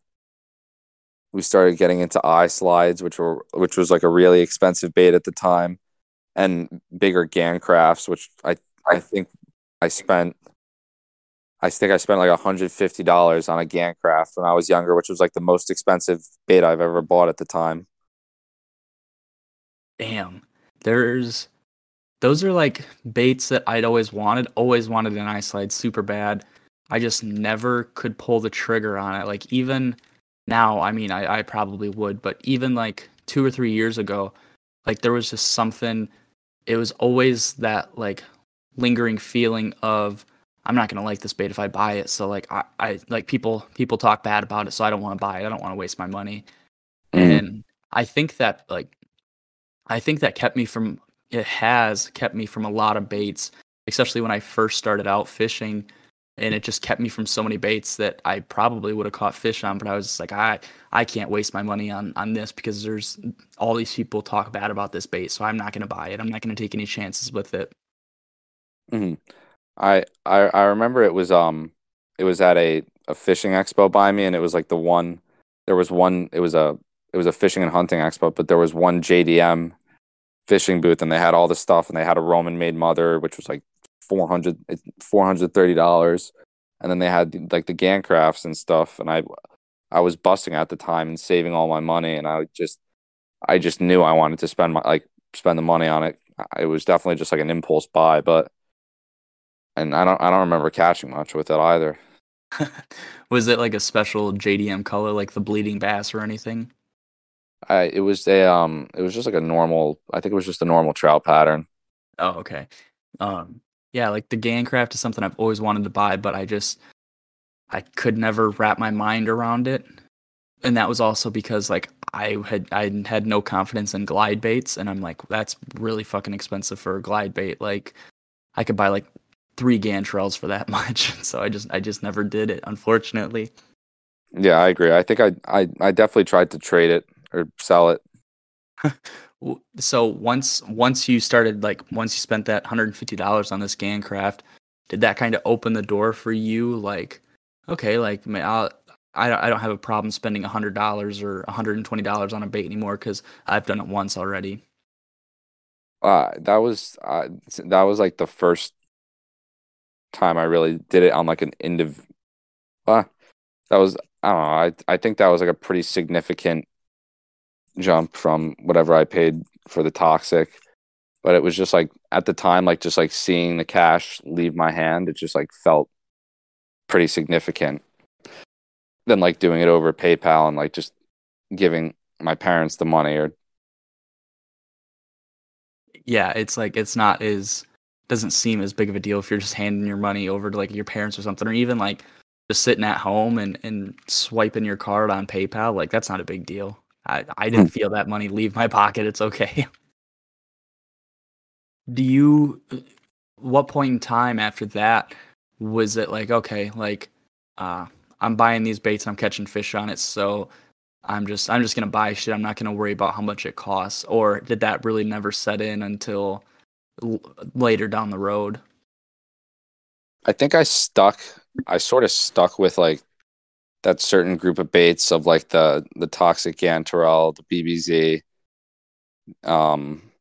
we started getting into I-Slides which were which was like a really expensive bait at the time and bigger gan crafts which i i think i spent i think i spent like $150 on a gan craft when i was younger which was like the most expensive bait i've ever bought at the time Damn, there's those are like baits that I'd always wanted, always wanted an I-Slide super bad. I just never could pull the trigger on it. Like even now, I mean, I, I probably would, but even like two or three years ago, like there was just something. It was always that like lingering feeling of I'm not gonna like this bait if I buy it. So like I, I like people people talk bad about it, so I don't want to buy it. I don't want to waste my money. Mm. And I think that like I think that kept me from it has kept me from a lot of baits, especially when I first started out fishing. And it just kept me from so many baits that I probably would have caught fish on, but I was just like, I I can't waste my money on on this because there's all these people talk bad about this bait, so I'm not gonna buy it. I'm not gonna take any chances with it. hmm I, I I remember it was um it was at a, a fishing expo by me and it was like the one there was one it was a it was a fishing and hunting expo but there was one JDM fishing booth and they had all the stuff and they had a Roman made mother which was like 400 $430 and then they had like the Gan crafts and stuff and I I was busting at the time and saving all my money and I just I just knew I wanted to spend my like spend the money on it. It was definitely just like an impulse buy, but and I don't I don't remember catching much with it either. was it like a special JDM color, like the bleeding bass or anything? I it was a um it was just like a normal I think it was just a normal trout pattern. Oh, okay. Um, yeah, like the Gancraft is something I've always wanted to buy, but I just I could never wrap my mind around it. And that was also because like I had I had no confidence in glide baits, and I'm like, that's really fucking expensive for a glide bait. Like, I could buy like three Gantarels for that much. So I just I just never did it, unfortunately. Yeah, I agree. I think I I I definitely tried to trade it or sell it. So once once you started like once you spent that hundred and fifty dollars on this Gancraft, did that kind of open the door for you? Like, okay, like I'll, I don't I don't have a problem spending hundred dollars or hundred and twenty dollars on a bait anymore because I've done it once already. Uh that was uh, that was like the first time I really did it on like an indiv uh, that was I don't know. I I think that was like a pretty significant jump from whatever I paid for the toxic. But it was just like at the time, like just like seeing the cash leave my hand, it just like felt pretty significant. Than like doing it over PayPal and like just giving my parents the money or Yeah, it's like it's not as doesn't seem as big of a deal if you're just handing your money over to like your parents or something, or even like just sitting at home and and swiping your card on PayPal. Like that's not a big deal. I I didn't feel that money leave my pocket. It's okay. Do you? What point in time after that was it like okay, like uh, I'm buying these baits, I'm catching fish on it, so I'm just I'm just gonna buy shit. I'm not gonna worry about how much it costs. Or did that really never set in until l- later down the road? I think I stuck. I sort of stuck with like that certain group of baits of like the the toxic Gantarel, the BBZ. Um,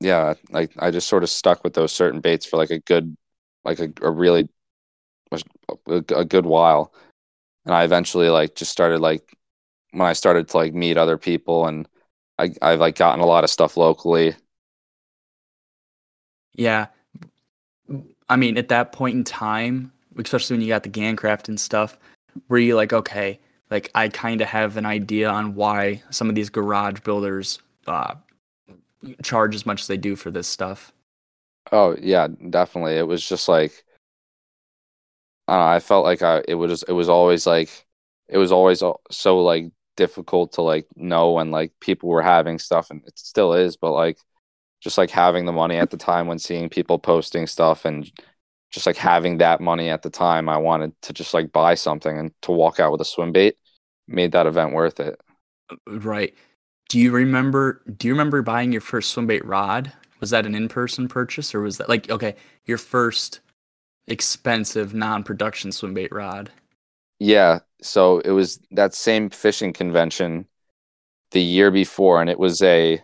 yeah, like I just sort of stuck with those certain baits for like a good, like a, a really a good while, and I eventually like just started like when I started to like meet other people and I I've like gotten a lot of stuff locally. Yeah. I mean, at that point in time, especially when you got the Gancraft and stuff, were you like, okay, like I kind of have an idea on why some of these garage builders uh, charge as much as they do for this stuff? Oh yeah, definitely. It was just like I know, I felt like I it was it was always like it was always so like difficult to like know when like people were having stuff and it still is, but like just like having the money at the time when seeing people posting stuff and just like having that money at the time, I wanted to just like buy something and to walk out with a swim bait made that event worth it. Uh, right. Do you remember do you remember buying your first swim bait rod? Was that an in-person purchase or was that like okay, your first expensive non-production swim bait rod? Yeah, so it was that same fishing convention the year before, and it was a.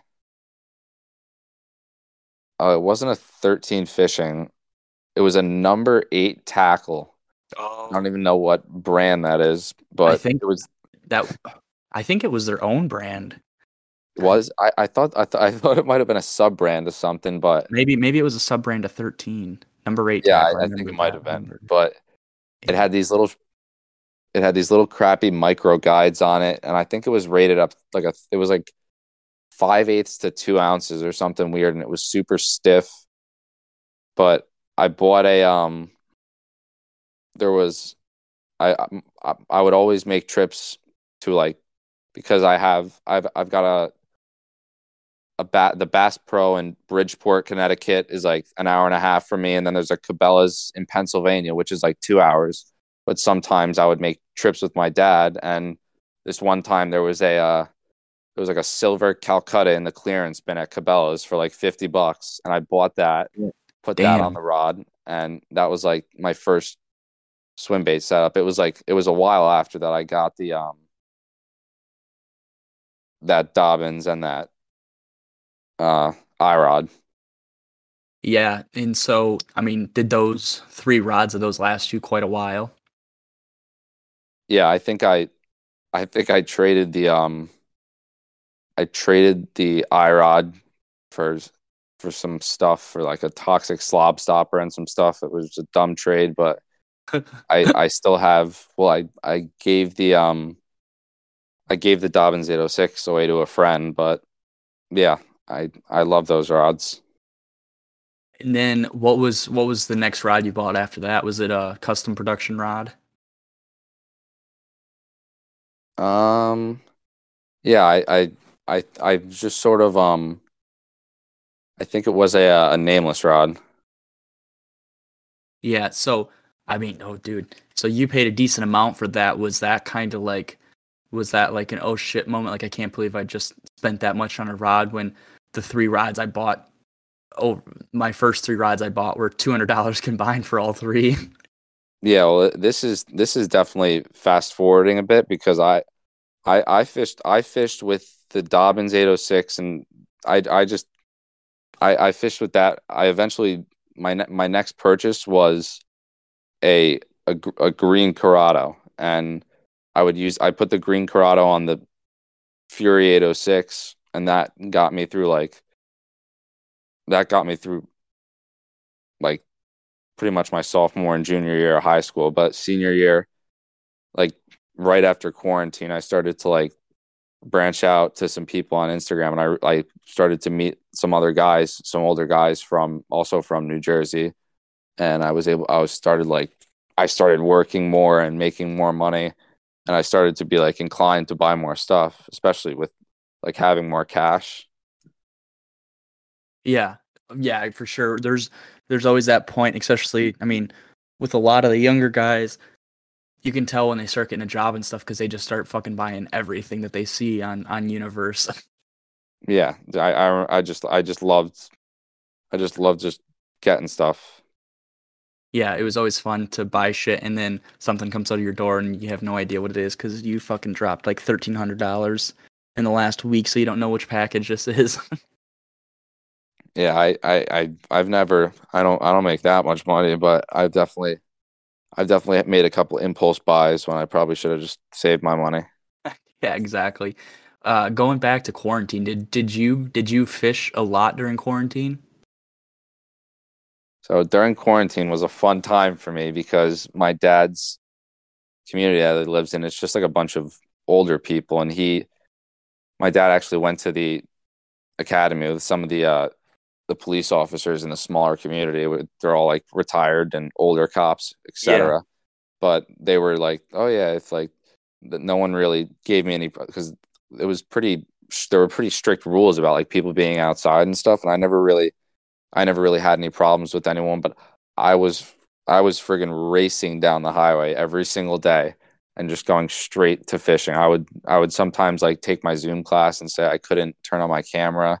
Uh, it wasn't a thirteen fishing. It was a number eight tackle. I don't even know what brand that is, but I think- it was. That I think it was their own brand. was I, I thought I, th- I thought it might have been a sub brand of something, but maybe maybe it was a sub brand of 13 number eight. yeah, tackle, I, I think it might have been. number. But it had these little it had these little crappy micro guides on it, and I think it was rated up like a it was like five eighths to two ounces or something weird, and it was super stiff. But I bought a um. There was, I I, I would always make trips to like because I have I've I've got a a bat the Bass Pro in Bridgeport, Connecticut is like an hour and a half for me, and then there's a Cabela's in Pennsylvania, which is like two hours. But sometimes I would make trips with my dad, and this one time there was a uh, there was like a silver Calcutta in the clearance bin at Cabela's for like fifty bucks, and I bought that, put that on the rod, and that was like my first swim bait setup. It was like it was a while after that I got the um that Dobyns and that uh iRod. Yeah, and so I mean, did those three rods of those last you quite a while? Yeah, I think I I think I traded the um I traded the iRod for for some stuff for like a toxic slob stopper and some stuff. It was a dumb trade, but I I still have well I I gave the um I gave the Dobyns 806 away to a friend, but yeah, I I love those rods. And then what was what was the next rod you bought after that? Was it a custom production rod? Um, yeah, I, I, I, I just sort of, um, I think it was a, uh, a nameless rod. Yeah, so I mean, oh dude, so you paid a decent amount for that. Was that kind of like was that like an oh shit moment? Like I can't believe I just spent that much on a rod when the three rods I bought oh my first three rods I bought were two hundred dollars combined for all three. Yeah, well, this is this is definitely fast forwarding a bit because I, I, I fished I fished with the Dobyns 806 and I I just I I fished with that. I eventually my ne- my next purchase was a a, a green Curado and I would use I put the green Curado on the Fury 806 and that got me through like that got me through like pretty much my sophomore and junior year of high school but senior year like right after quarantine I started to like branch out to some people on Instagram and I I started to meet some other guys some older guys from also from New Jersey. And I was able I was started like I started working more and making more money. And I started to be like inclined to buy more stuff especially with like having more cash. Yeah, yeah, for sure. There's there's always that point, especially I mean, with a lot of the younger guys, you can tell when they start getting a job and stuff because they just start fucking buying everything that they see on on Universe. yeah I, I I just I just loved I just loved just getting stuff yeah, it was always fun to buy shit and then something comes out of your door and you have no idea what it is because you fucking dropped like thirteen hundred dollars in the last week, so you don't know which package this is. yeah I, I I I've never I don't I don't make that much money but I've definitely I've definitely made a couple impulse buys when I probably should have just saved my money yeah, exactly. Uh, going back to quarantine, did did you did you fish a lot during quarantine? So during quarantine was a fun time for me because my dad's community that he lives in, it's just like a bunch of older people. And he, my dad actually went to the academy with some of the, uh, the police officers in the smaller community. They're all like retired and older cops, etc. But they were like, oh yeah, if like no one really gave me any because it was pretty. There were pretty strict rules about like people being outside and stuff, and I never really I never really had any problems with anyone, but I was I was friggin' racing down the highway every single day and just going straight to fishing. I would I would sometimes like take my Zoom class and say I couldn't turn on my camera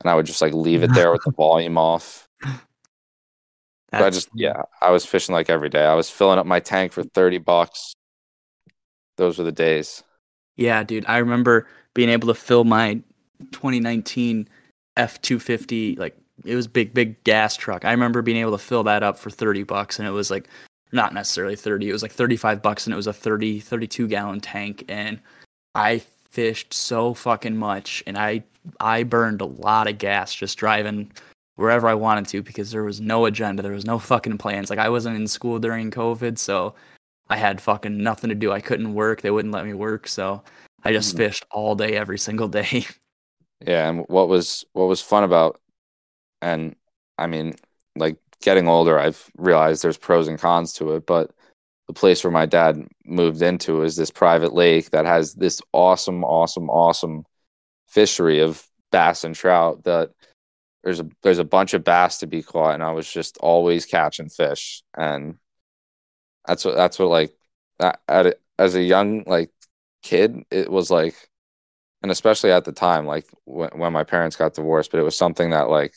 and I would just like leave it there with the volume off. I just yeah, I was fishing like every day. I was filling up my tank for 30 bucks. Those were the days. Yeah, dude. I remember being able to fill my 2019 F250 like it was big big gas truck. I remember being able to fill that up for 30 bucks and it was like not necessarily 30. It was like 35 bucks and it was a 30 32 gallon tank and I fished so fucking much and I I burned a lot of gas just driving wherever I wanted to because there was no agenda, there was no fucking plans. Like I wasn't in school during COVID, so I had fucking nothing to do. I couldn't work. They wouldn't let me work, so I just mm-hmm. fished all day every single day. Yeah, and what was what was fun about and I mean, like getting older, I've realized there's pros and cons to it, but the place where my dad moved into is this private lake that has this awesome, awesome, awesome fishery of bass and trout that there's a there's a bunch of bass to be caught and I was just always catching fish. And that's what that's what like as a young like kid it was like and especially at the time like when, when my parents got divorced but it was something that like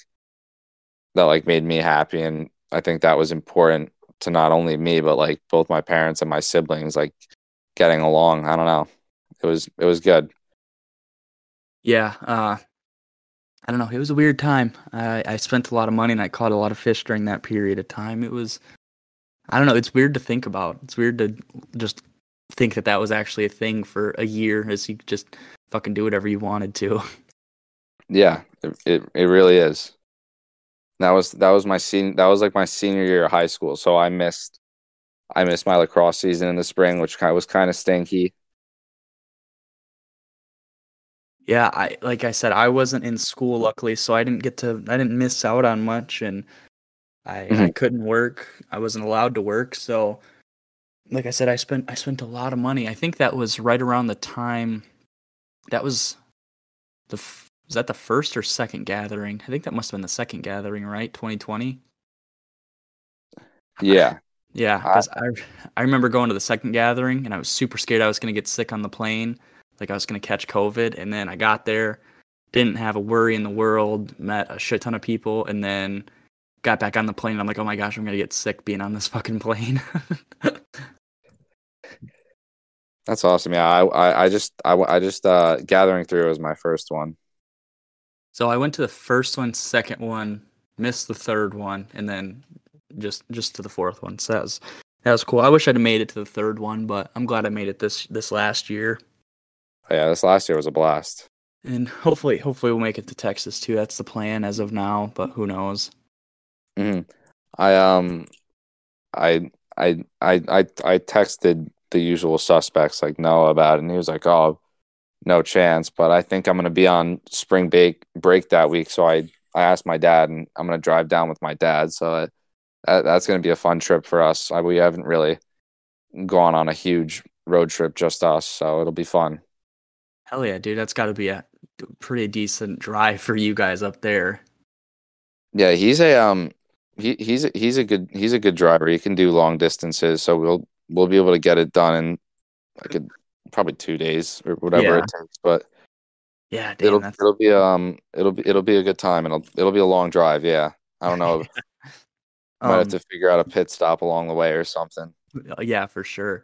that like made me happy. And i think that was important to not only me but like both my parents and my siblings like getting along. I don't know. It was it was good yeah uh i don't know it was a weird time i i spent a lot of money and i caught a lot of fish during that period of time it was i don't know it's weird to think about it's weird to just think that that was actually a thing for a year as you just fucking do whatever you wanted to. Yeah, it, it, it really is. That was that was my senior that was like my senior year of high school. So I missed I missed my lacrosse season in the spring, which kind was kind of stinky. Yeah, I like I said, I wasn't in school luckily, so I didn't get to I didn't miss out on much and I, mm-hmm. I couldn't work. I wasn't allowed to work, so like I said, I spent I spent a lot of money. I think that was right around the time that was the was that the first or second gathering? I think that must have been the second gathering, right? 2020. Yeah. Yeah, because I I remember going to the second gathering and I was super scared I was gonna get sick on the plane, like I was gonna catch COVID, and then I got there, didn't have a worry in the world, met a shit ton of people, and then got back on the plane. And I'm like, oh my gosh, I'm gonna get sick being on this fucking plane. That's awesome. Yeah, I, I, I just, I, I just, uh, gathering through was my first one. So I went to the first one, second one, missed the third one, and then just, just to the fourth one. So that was, that was cool. I wish I'd have made it to the third one, but I'm glad I made it this, this last year. Yeah, this last year was a blast. And hopefully, hopefully we'll make it to Texas too. That's the plan as of now, but who knows? hmm I um, I I I I I texted the usual suspects like Noah about it. And he was like, oh, no chance. But I think I'm going to be on spring break break that week. So I, I asked my dad and I'm going to drive down with my dad. So that, that's going to be a fun trip for us. I, we haven't really gone on a huge road trip, just us. So it'll be fun. Hell yeah, dude. That's got to be a pretty decent drive for you guys up there. Yeah, he's a um he he's a, he's a good he's a good driver. He can do long distances, so we'll we'll be able to get it done in like a, probably two days or whatever yeah. it takes. But yeah, damn, it'll that's... it'll be um it'll be it'll be a good time and it'll it'll be a long drive. Yeah, I don't know. Might um, have to figure out a pit stop along the way or something. Uh, yeah, for sure.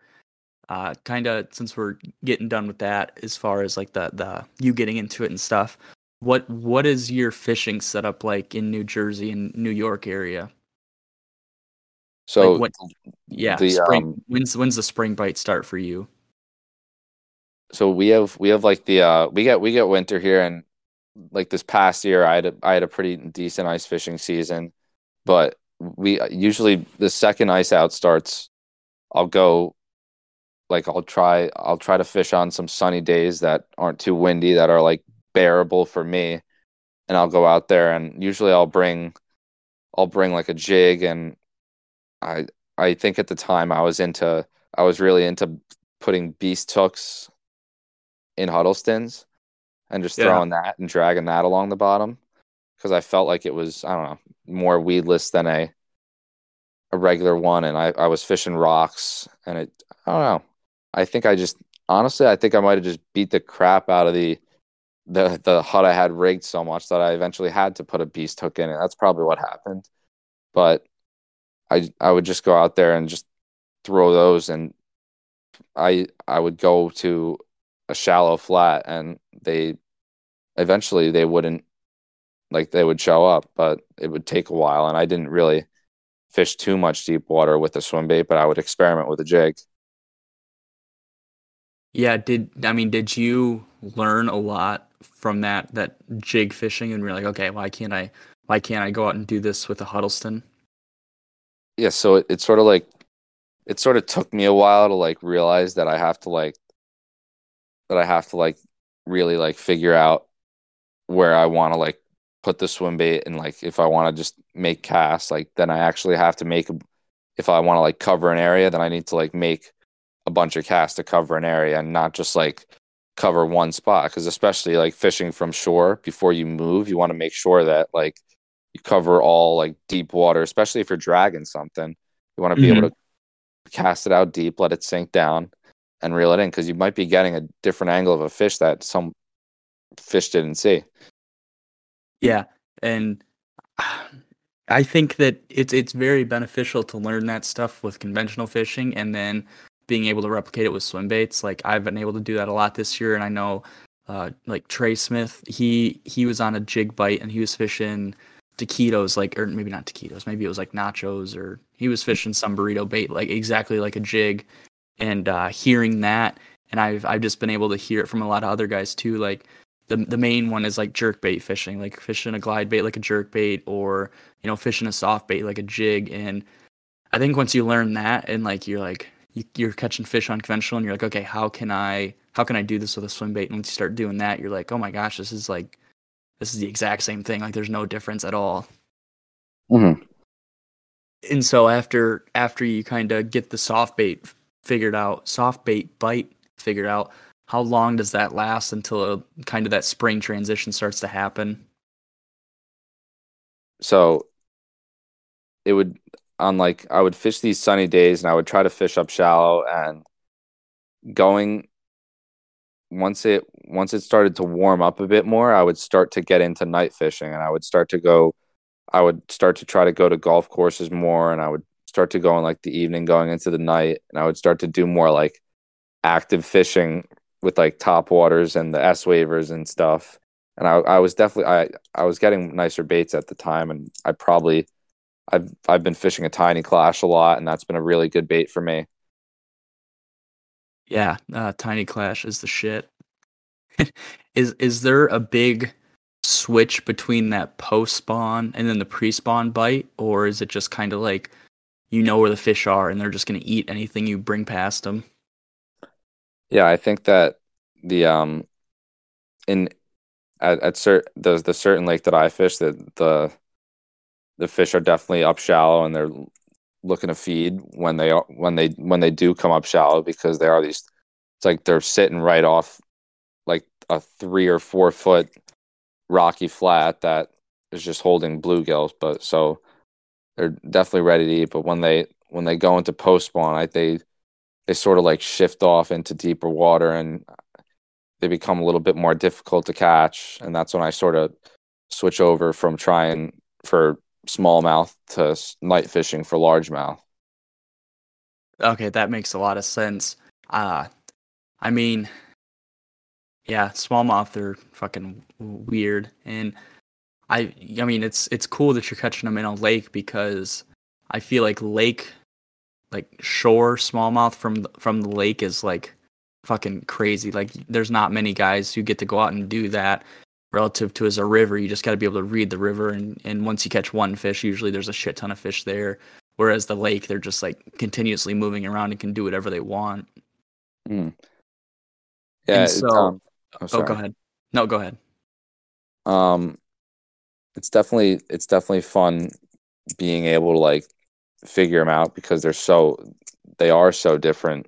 Uh, kind of since we're getting done with that, as far as like the the you getting into it and stuff. What what is your fishing setup like in New Jersey and New York area? So like what, yeah, the, spring. Um, when's when's the spring bite start for you? So we have we have like the uh we get we get winter here and like this past year I had a, I had a pretty decent ice fishing season, but we usually the second ice out starts, I'll go like I'll try I'll try to fish on some sunny days that aren't too windy that are like bearable for me. And I'll go out there and usually I'll bring I'll bring like a jig and I I think at the time I was into I was really into putting beast hooks in Huddlestons and just yeah. throwing that and dragging that along the bottom. Because I felt like it was I don't know more weedless than a a regular one. And I, I was fishing rocks and it I don't know I think I just honestly I think I might have just beat the crap out of the the the hut I had rigged so much that I eventually had to put a beast hook in it. That's probably what happened. But I I would just go out there and just throw those and I I would go to a shallow flat and they eventually they wouldn't like they would show up but it would take a while. And I didn't really fish too much deep water with a swim bait but I would experiment with a jig Yeah, did I mean did you learn a lot from that that jig fishing and you're like, okay, why can't I why can't I go out and do this with a Huddleston? Yeah, so it, it's sort of like it sort of took me a while to like realize that I have to like that I have to like really like figure out where I want to like put the swim bait and like if I want to just make casts, like then I actually have to make if I want to like cover an area, then I need to like make a bunch of casts to cover an area and not just like cover one spot because especially like fishing from shore before you move, you want to make sure that like you cover all like deep water, especially if you're dragging something. You want to be mm-hmm. able to cast it out deep, let it sink down, and reel it in because you might be getting a different angle of a fish that some fish didn't see. Yeah, and I think that it's it's very beneficial to learn that stuff with conventional fishing, and then being able to replicate it with swim baits. Like I've been able to do that a lot this year, and I know, uh, like Trey Smith, he he was on a jig bite and he was fishing taquitos, like or maybe not taquitos, maybe it was like nachos, or he was fishing some burrito bait, like exactly like a jig, and uh, hearing that, and I've I've just been able to hear it from a lot of other guys too. Like the the main one is like jerk bait fishing, like fishing a glide bait like a jerk bait, or you know fishing a soft bait like a jig. And I think once you learn that, and like you're like you, you're catching fish on conventional, and you're like, okay, how can I how can I do this with a swim bait? And once you start doing that, you're like, oh my gosh, this is like this is the exact same thing. Like there's no difference at all. Mm-hmm. And so after after you kind of get the soft bait figured out, soft bait bite figured out, how long does that last until a, kind of that spring transition starts to happen? So it would on like I would fish these sunny days and I would try to fish up shallow and going once it once it started to warm up a bit more, I would start to get into night fishing and I would start to go I would start to try to go to golf courses more and I would start to go in like the evening going into the night and I would start to do more like active fishing with like top waters and the S wavers and stuff. And I, I was definitely I, I was getting nicer baits at the time and I probably I've I've been fishing a Tiny Klash a lot and that's been a really good bait for me. Yeah, uh, Tiny Klash is the shit. is is there a big switch between that post spawn and then the pre spawn bite, or is it just kind of like you know where the fish are and they're just gonna eat anything you bring past them? Yeah, I think that the um in at at cert the the certain lake that I fish that the the fish are definitely up shallow and they're looking to feed when they are when they when they do come up shallow because they are these it's like they're sitting right off like a three or four foot rocky flat that is just holding bluegills but so they're definitely ready to eat. But when they when they go into post spawn I, they they sort of like shift off into deeper water and they become a little bit more difficult to catch. And that's when i sort of switch over from trying for smallmouth to night fishing for largemouth. Okay, that makes a lot of sense. Uh I mean yeah, smallmouth are fucking weird and I I mean it's it's cool that you're catching them in a lake because I feel like lake like shore smallmouth from from the lake is like fucking crazy. Like there's not many guys who get to go out and do that relative to as a river. You just got to be able to read the river, and and once you catch one fish, usually there's a shit ton of fish there. Whereas the lake, they're just like continuously moving around and can do whatever they want. Mm. Yeah. so, um, oh, oh, go ahead. No, go ahead. Um, it's definitely it's definitely fun being able to like figure them out because they're so they are so different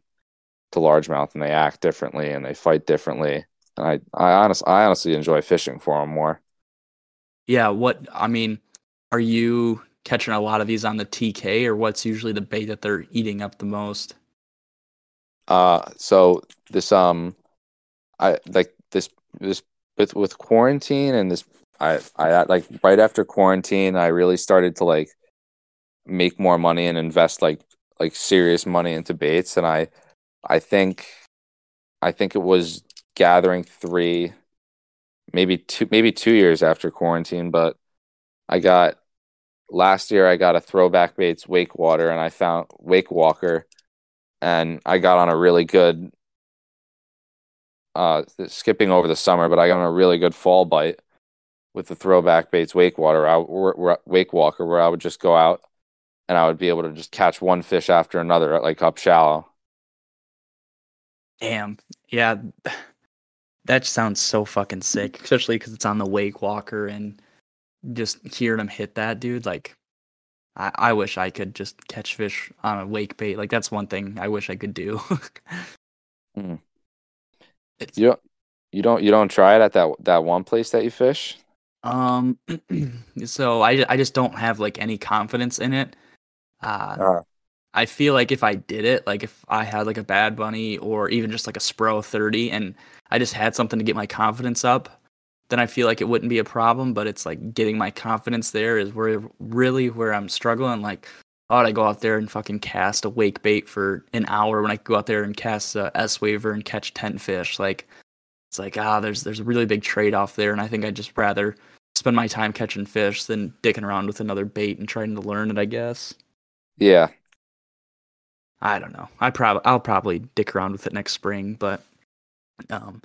to largemouth and they act differently and they fight differently I I honestly I honestly enjoy fishing for them more. Yeah, what I mean, are you catching a lot of these on the TK, or what's usually the bait that they're eating up the most? Uh, so this um, I like this this with with quarantine and this I I like right after quarantine I really started to like make more money and invest like like serious money into baits and I I think I think it was gathering three, maybe two, maybe two years after quarantine. But I got last year. I got a throwback baits wake water, and I found wake walker, and I got on a really good uh, skipping over the summer, but I got on a really good fall bite with the throwback baits wake water out wake walker where I would just go out and I would be able to just catch one fish after another like up shallow. Damn. Yeah. That sounds so fucking sick, especially because it's on the wake walker and just hearing him hit that dude. Like, I, I wish I could just catch fish on a wake bait. Like, that's one thing I wish I could do. mm. You don't, you don't, you don't try it at that that one place that you fish. Um, so I I just don't have like any confidence in it. Uh, uh, I feel like if I did it, like if I had like a bad bunny or even just like a Spro 30 and I just had something to get my confidence up, then I feel like it wouldn't be a problem. But it's like getting my confidence there is where really where I'm struggling. Like, oh, I go out there and fucking cast a wake bait for an hour when I could go out there and cast a S waver and catch 10 fish. Like, it's like, ah, there's, there's a really big trade off there. And I think I'd just rather spend my time catching fish than dicking around with another bait and trying to learn it, I guess. Yeah, I don't know. I probably I'll probably dick around with it next spring, but um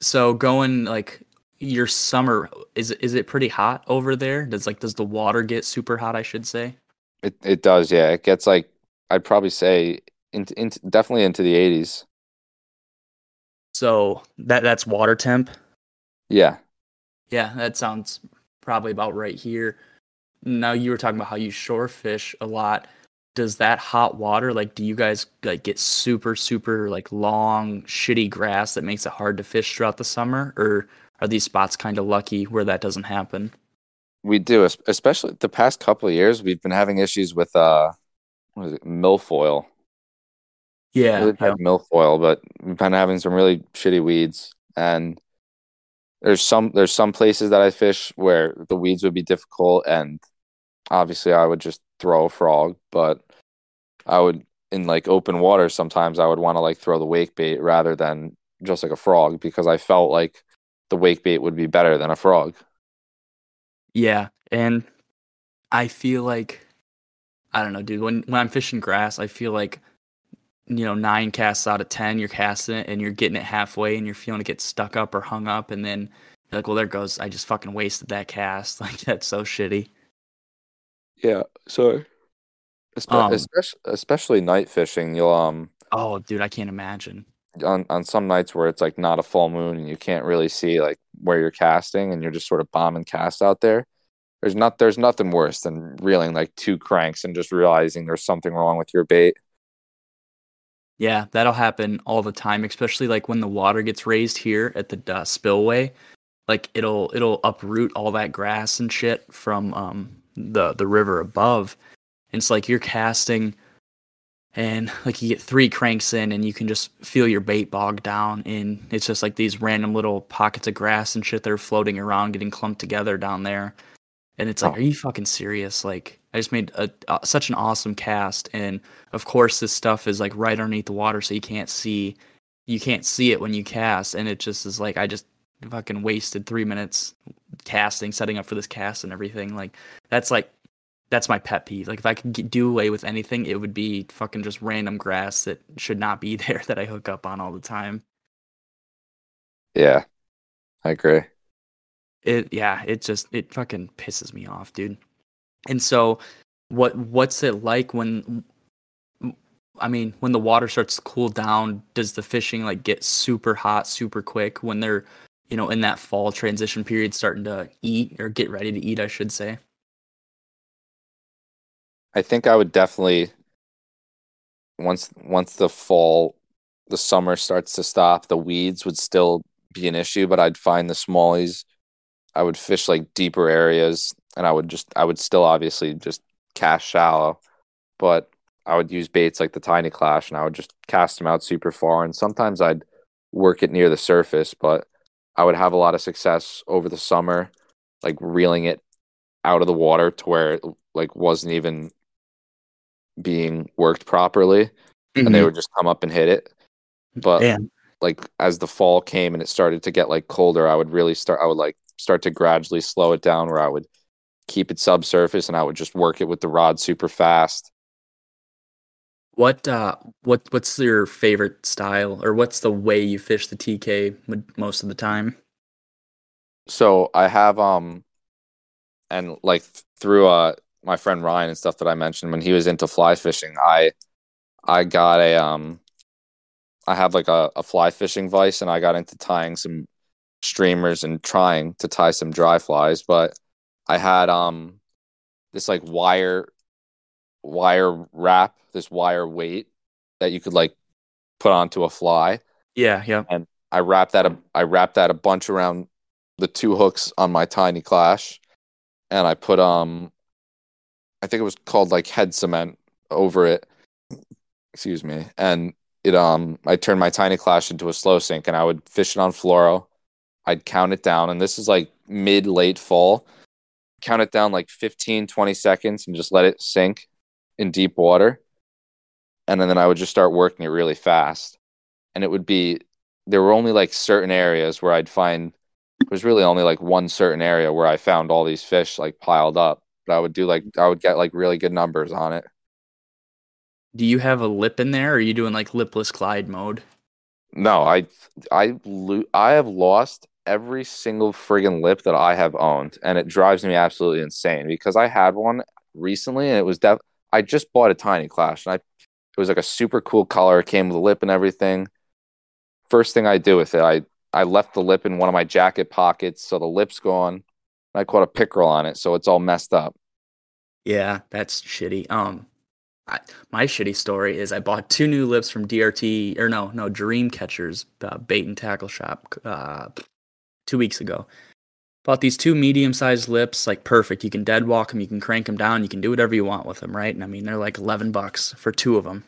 so going like your summer is is it pretty hot over there? Does like does the water get super hot, I should say? It it does, yeah. It gets like I'd probably say into, into definitely into the 80s. So that that's water temp? Yeah. Yeah, that sounds probably about right here. Now you were talking about how you shore fish a lot does that hot water like do you guys like get super super like long shitty grass that makes it hard to fish throughout the summer? Or are these spots kind of lucky where that doesn't happen? We do especially the past couple of years we've been having issues with uh what is it milfoil yeah, we've had milfoil but we've been having some really shitty weeds. And there's some there's some places that i fish where the weeds would be difficult and obviously i would just throw a frog but I would in like open water sometimes I would want to like throw the wake bait rather than just like a frog because I felt like the wake bait would be better than a frog. Yeah, and I feel like I don't know, dude. When when I'm fishing grass, I feel like you know nine casts out of ten, you're casting it and you're getting it halfway, and you're feeling it get stuck up or hung up, and then like, well, there goes. I just fucking wasted that cast. Like that's so shitty. Yeah. So Espe- um, especially, especially night fishing, you'll um. Oh, dude, I can't imagine. On on some nights where it's like not a full moon and you can't really see like where you're casting and you're just sort of bombing cast out there. There's not there's nothing worse than reeling like two cranks and just realizing there's something wrong with your bait. Yeah, that'll happen all the time, especially like when the water gets raised here at the uh, spillway. Like it'll it'll uproot all that grass and shit from um the the river above. And it's like you're casting and like you get three cranks in and you can just feel your bait bog down. And it's just like these random little pockets of grass and shit that are floating around getting clumped together down there. And it's like oh. are you fucking serious? Like i just made a, a, such an awesome cast. And of course this stuff is like right underneath the water so you can't see you can't see it when you cast. And it just is like i just fucking wasted three minutes casting setting up for this cast and everything like that's like that's my pet peeve. Like if I could get, do away with anything, it would be fucking just random grass that should not be there that I hook up on all the time. Yeah, I agree. It yeah, it just it fucking pisses me off, dude. And so, what what's it like when? I mean, when the water starts to cool down, does the fishing like get super hot super quick when they're, you know, in that fall transition period, starting to eat or get ready to eat? I should say. I think I would definitely once once the fall the summer starts to stop, the weeds would still be an issue, but I'd find the smallies. I would fish like deeper areas and I would just I would still obviously just cast shallow, but I would use baits like the Tiny Klash and I would just cast them out super far and sometimes I'd work it near the surface, but I would have a lot of success over the summer like reeling it out of the water to where it like wasn't even being worked properly mm-hmm. and they mm-hmm. would just come up and hit it. But Damn. like as the fall came and it started to get like colder, I would really start I would like start to gradually slow it down where I would keep it subsurface and I would just work it with the rod super fast. What uh what what's your favorite style or what's the way you fish the TK most of the time? So I have um, and like through uh my friend Ryan and stuff that I mentioned when he was into fly fishing, I I got a um, I have like a, a fly fishing vice, and I got into tying some streamers and trying to tie some dry flies, but I had um this like wire wire wrap, this wire weight that you could like put onto a fly. Yeah, yeah. And I wrapped that a, I wrapped that a bunch around the two hooks on my Tiny Klash, and I put um, I think it was called like head cement over it. Excuse me, and it um, I turned my Tiny Klash into a slow sink, and I would fish it on fluoro. I'd count it down, and this is like mid late fall. Count it down like 15, 20 seconds, and just let it sink in deep water, and then, I would just start working it really fast, and it would be there were only like certain areas where I'd find it was really only like one certain area where I found all these fish like piled up. But I would do like I would get like really good numbers on it. Do you have a lip in there or are you doing like lipless Clyde mode? No, I I lo- I have lost every single friggin' lip that I have owned, and it drives me absolutely insane because I had one recently, and it was def- I just bought a Tiny Klash, and I it was like a super cool color, it came with a lip and everything. First thing I do with it, I I left the lip in one of my jacket pockets, so the lip's gone. I caught a pickerel on it, so it's all messed up. Yeah, that's shitty. Um, I, my shitty story is I bought two new lips from DRT or no, no Dream Catchers uh, bait and tackle shop uh, two weeks ago. Bought these two medium-sized lips, like perfect. You can dead walk them, you can crank them down, you can do whatever you want with them, right? And I mean, they're like eleven bucks for two of them.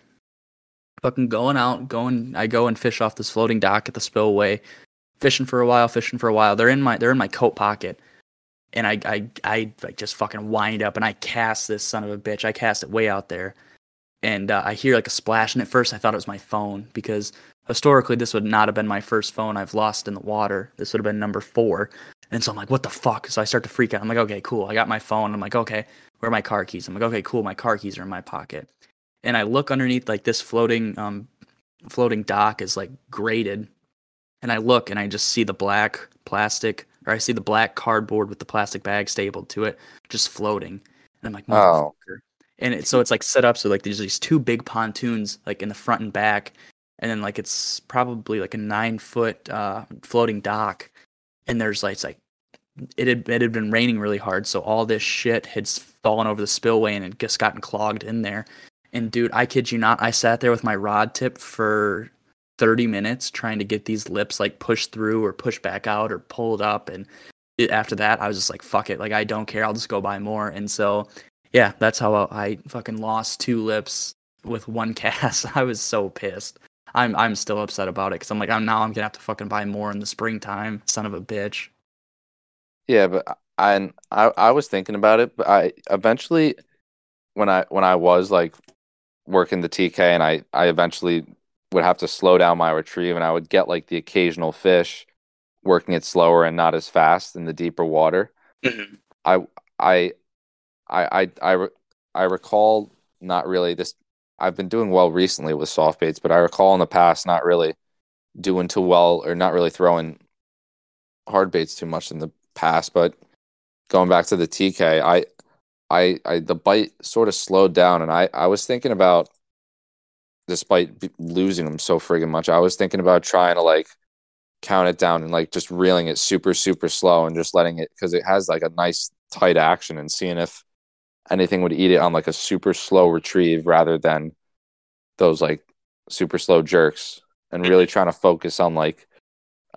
Fucking going out, going. I go and fish off this floating dock at the spillway, fishing for a while, fishing for a while. They're in my they're in my coat pocket and I I I like just fucking wind up and I cast this son of a bitch. I cast it way out there, and uh, I hear like a splash. And at first, I thought it was my phone because historically, this would not have been my first phone I've lost in the water. This would have been number four. And so I'm like, what the fuck? So I start to freak out. I'm like, okay, cool. I got my phone. I'm like, okay, where are my car keys? I'm like, okay, cool. My car keys are in my pocket. And I look underneath like this floating um floating dock is like graded. And I look and I just see the black plastic or I see the black cardboard with the plastic bag stapled to it, just floating. And I'm like, Oh. motherfucker. And it, so it's like set up so like there's these two big pontoons like in the front and back, and then like it's probably like a nine foot uh, floating dock, and there's like like it had it had been raining really hard, so all this shit had fallen over the spillway and it just gotten clogged in there. And dude, I kid you not, I sat there with my rod tip for 30 minutes trying to get these lips like pushed through or pushed back out or pulled up and it, after that i was just like fuck it like i don't care i'll just go buy more. And so yeah that's how i fucking lost two lips with one cast. I was so pissed i'm i'm still upset about it because i'm like i'm now i'm gonna have to fucking buy more in the springtime son of a bitch Yeah, but I and I I was thinking about it, but I eventually when I when I was like working the TK and I I eventually would have to slow down my retrieve and I would get like the occasional fish working it slower and not as fast in the deeper water. Mm-hmm. I I I I I, I recall not really this I've been doing well recently with soft baits, but I recall in the past not really doing too well or not really throwing hard baits too much in the past, but going back to the TK, I I I the bite sort of slowed down and I I was thinking about despite b- losing them so friggin' much, I was thinking about trying to like count it down and like just reeling it super super slow and just letting it cuz it has like a nice tight action and seeing if anything would eat it on like a super slow retrieve rather than those like super slow jerks and really trying to focus on like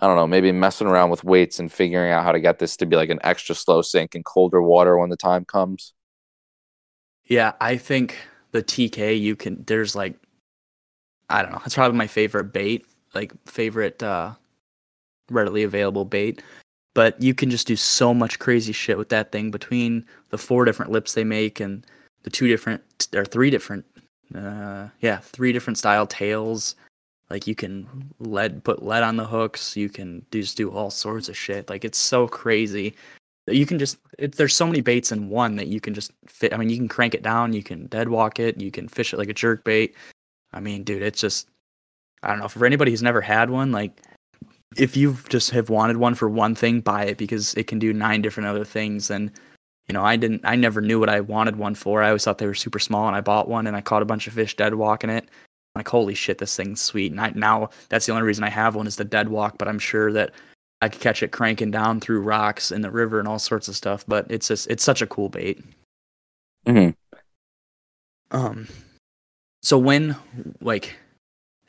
I don't know, maybe messing around with weights and figuring out how to get this to be like an extra slow sink in colder water when the time comes. Yeah, I think the TK you can there's like I don't know, it's probably my favorite bait, like favorite uh readily available bait. But you can just do so much crazy shit with that thing between the four different lips they make and the two different or three different uh yeah, three different style tails. Like you can lead put lead on the hooks, you can just do all sorts of shit. Like it's so crazy you can just it, there's so many baits in one that you can just fit i mean you can crank it down you can dead walk it you can fish it like a jerk bait I mean, dude, it's just I don't know. For anybody who's never had one, like if you just have wanted one for one thing, buy it because it can do nine different other things. And you know, I didn't, I never knew what I wanted one for. I always thought they were super small, and I bought one, and I caught a bunch of fish dead walking it. I'm like, holy shit, this thing's sweet. And I, now that's the only reason I have one is the dead walk. But I'm sure that I could catch it cranking down through rocks in the river and all sorts of stuff. But it's just, it's such a cool bait. hmm Um, so when like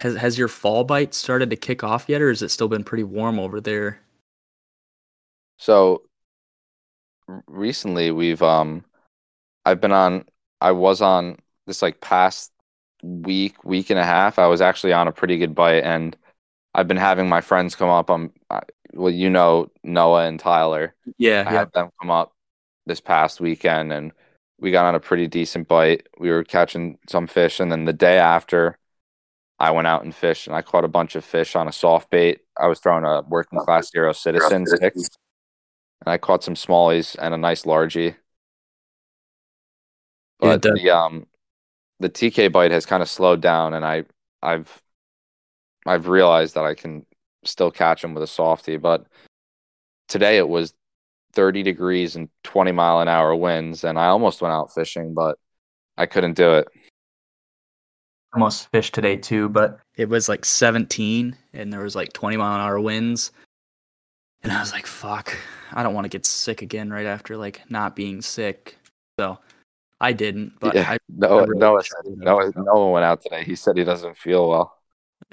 has has your fall bite started to kick off yet, or has it still been pretty warm over there? So recently we've um I've been on I was on this like past week, week and a half. I was actually on a pretty good bite and I've been having my friends come up on I- well you know Noah and Tyler. Yeah, I had them come up this past weekend and we got on a pretty decent bite. We were catching some fish and then the day after I went out and fished and I caught a bunch of fish on a soft bait. I was throwing a working class zero citizen six and I caught some smallies and a nice largie. But the- the um the TK bite has kind of slowed down and I I've I've realized that I can still catch them with a softie, but today it was 30 degrees and 20 mile an hour winds and I almost went out fishing, but I couldn't do it. Almost fished today too, but it was like 17 and there was like 20 mile an hour winds and i was like fuck i don't want to get sick again right after like not being sick so i didn't but Yeah. I, Noah, really Noah, wish I said. Noah, Noah went out today. He said he doesn't feel well.